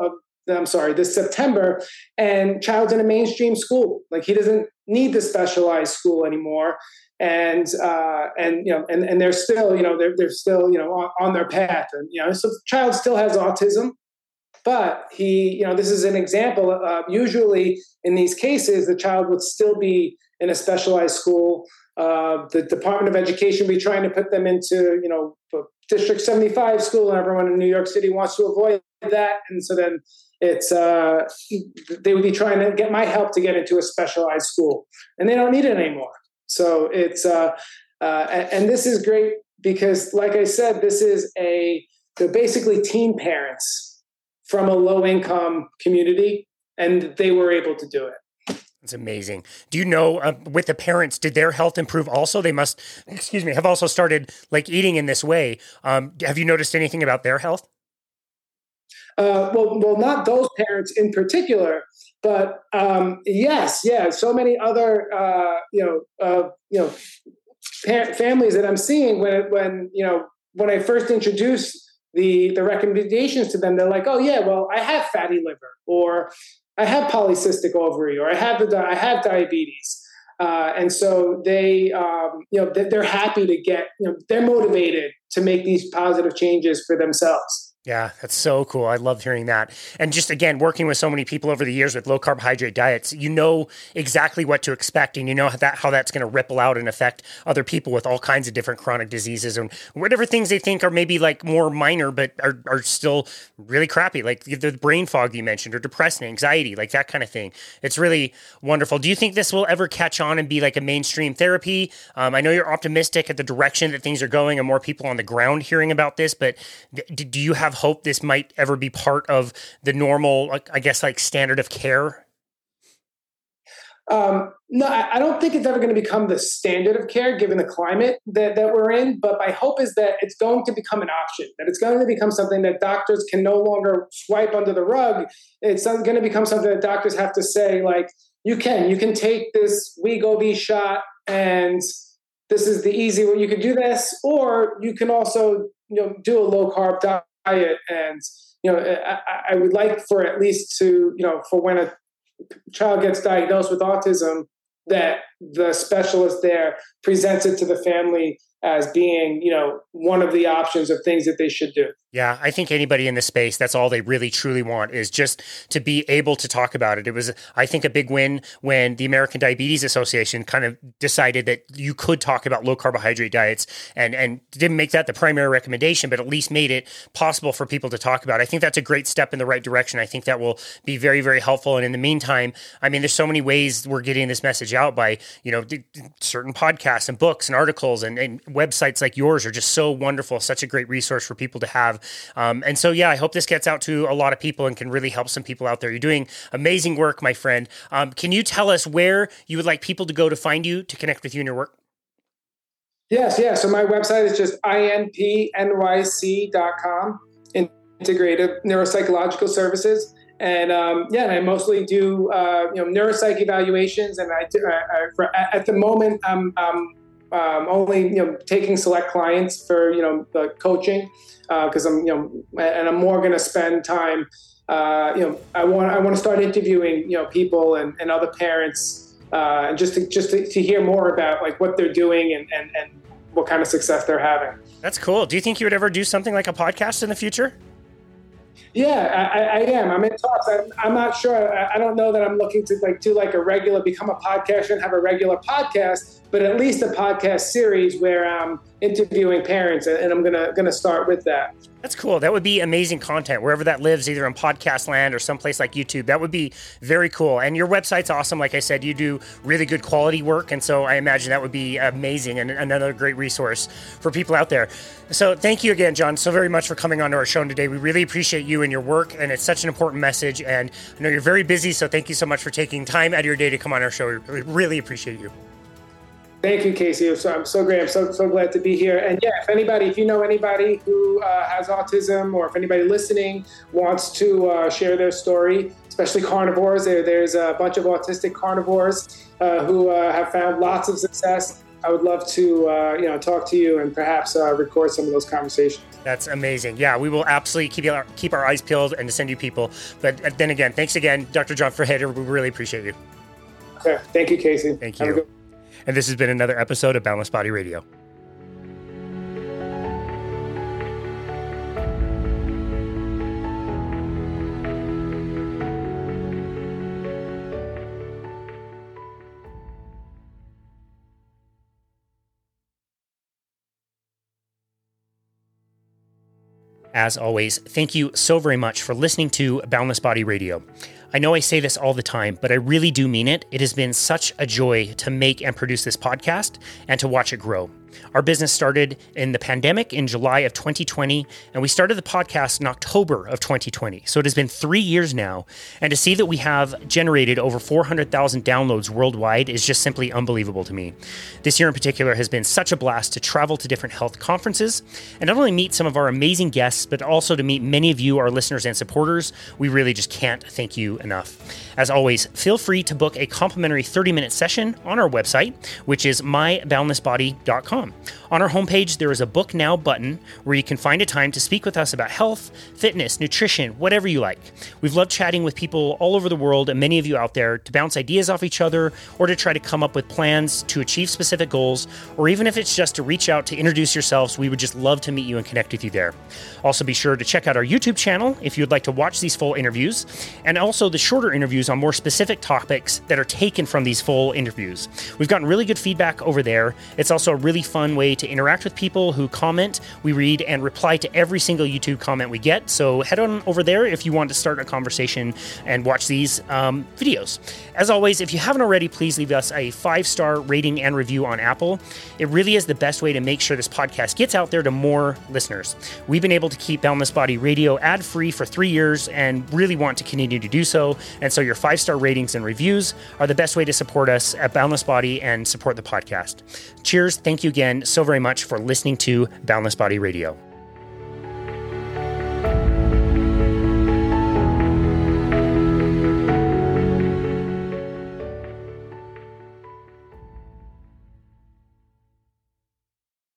I'm sorry, this September, and child's in a mainstream school. Like he doesn't need the specialized school anymore, and uh, and you know, and, and they're still, you know, they're they're still, you know, on, on their path, and you know, so child still has autism, but he, you know, this is an example. Uh, usually, in these cases, the child would still be in a specialized school. Uh, the Department of Education would be trying to put them into, you know, District 75 school, and everyone in New York City wants to avoid that. And so then it's uh, they would be trying to get my help to get into a specialized school, and they don't need it anymore. So it's uh, uh, and this is great because, like I said, this is a they're basically teen parents from a low income community, and they were able to do it. It's amazing. Do you know uh, with the parents, did their health improve also? They must, excuse me, have also started like eating in this way. Um, have you noticed anything about their health? Uh, well, well, not those parents in particular, but um, yes, yeah, so many other, uh, you know, uh, you know, families that I'm seeing when, when you know, when I first introduced the the recommendations to them, they're like, oh yeah, well, I have fatty liver, or I have polycystic ovary, or I have the I have diabetes. Uh, and so they, um, you know, they're happy to get, you know, they're motivated to make these positive changes for themselves. Yeah, that's so cool. I love hearing that. And just again, working with so many people over the years with low carbohydrate diets, you know exactly what to expect and you know how that how that's going to ripple out and affect other people with all kinds of different chronic diseases and whatever things they think are maybe like more minor but are, are still really crappy, like the brain fog you mentioned or depression, anxiety, like that kind of thing. It's really wonderful. Do you think this will ever catch on and be like a mainstream therapy? Um, I know you're optimistic at the direction that things are going and more people on the ground hearing about this, but do you have have hope this might ever be part of the normal, I guess, like standard of care? Um, no, I don't think it's ever going to become the standard of care given the climate that, that we're in. But my hope is that it's going to become an option, that it's going to become something that doctors can no longer swipe under the rug. It's going to become something that doctors have to say, like, you can, you can take this Wegovy shot and this is the easy way you can do this, or you can also, you know, do a low carb diet diet and you know I, I, would like for at least to you know for when a child gets diagnosed with autism that the specialist there presents it to the family as being you know one of the options of things that they should do yeah, I think anybody in the space, that's all they really truly want is just to be able to talk about it. It was, I think, a big win when the American Diabetes Association kind of decided that you could talk about low carbohydrate diets and, and didn't make that the primary recommendation, but at least made it possible for people to talk about. I think that's a great step in the right direction. I think that will be very, very helpful. And in the meantime, I mean, there's so many ways we're getting this message out by, you know, certain podcasts and books and articles and, and websites like yours are just so wonderful, such a great resource for people to have um, and so, yeah, I hope this gets out to a lot of people and can really help some people out there. You're doing amazing work, my friend. Um, can you tell us where you would like people to go to find you to connect with you and your work? Yes, yeah. So my website is just inpnyc.com, integrative neuropsychological services. And um, yeah, and I mostly do uh, you know neuropsych evaluations, and I, do, uh, uh for, at the moment I'm, I'm um, only you know taking select clients for you know the coaching because uh, I'm you know and I'm more going to spend time uh, you know I want I want to start interviewing you know people and, and other parents uh, and just to, just to, to, hear more about like what they're doing and, and and what kind of success they're having. That's cool. Do you think you would ever do something like a podcast in the future? Yeah, I, I, am. I'm in talks. I'm, I'm not sure. I, I, don't know that I'm looking to like do like a regular, become a podcaster and have a regular podcast, but at least a podcast series where I'm interviewing parents, and I'm gonna gonna start with that. That's cool. That would be amazing content wherever that lives, either in podcast land or someplace like YouTube. That would be very cool. And your website's awesome. Like I said, you do really good quality work. And so I imagine that would be amazing and another great resource for people out there. So thank you again, John, so very much for coming on to our show today. We really appreciate you and your work. And it's such an important message. And I know you're very busy. So thank you so much for taking time out of your day to come on our show. We really appreciate you. Thank you, Casey. So, I'm so great. I'm so, so glad to be here. And yeah, if anybody, if you know anybody who uh, has autism or if anybody listening wants to uh, share their story, especially carnivores, there, there's a bunch of autistic carnivores uh, who uh, have found lots of success. I would love to, uh, you know, talk to you and perhaps uh, record some of those conversations. That's amazing. Yeah, we will absolutely keep our, keep our eyes peeled and to send you people. But then again, thanks again, Dr. John Ferrera. We really appreciate you. Okay. Thank you, Casey. Thank you and this has been another episode of Boundless Body Radio. As always, thank you so very much for listening to Boundless Body Radio. I know I say this all the time, but I really do mean it. It has been such a joy to make and produce this podcast and to watch it grow. Our business started in the pandemic in July of 2020, and we started the podcast in October of 2020. So it has been three years now. And to see that we have generated over 400,000 downloads worldwide is just simply unbelievable to me. This year in particular has been such a blast to travel to different health conferences and not only meet some of our amazing guests, but also to meet many of you, our listeners and supporters. We really just can't thank you enough. As always, feel free to book a complimentary 30 minute session on our website, which is myboundlessbody.com. On our homepage, there is a Book Now button where you can find a time to speak with us about health, fitness, nutrition, whatever you like. We've loved chatting with people all over the world and many of you out there to bounce ideas off each other or to try to come up with plans to achieve specific goals, or even if it's just to reach out to introduce yourselves, we would just love to meet you and connect with you there. Also, be sure to check out our YouTube channel if you'd like to watch these full interviews, and also the shorter interviews on more specific topics that are taken from these full interviews. We've gotten really good feedback over there. It's also a really fun way to interact with people who comment. We read and reply to every single YouTube comment we get. So head on over there if you want to start a conversation and watch these um, videos. As always, if you haven't already, please leave us a five star rating and review on Apple. It really is the best way to make sure this podcast gets out there to more listeners. We've been able to keep Boundless Body Radio ad free for three years and really want to continue to do so. And so your five star ratings and reviews are the best way to support us at Boundless Body and support the podcast. Cheers. Thank you again so very much for listening to Boundless Body Radio.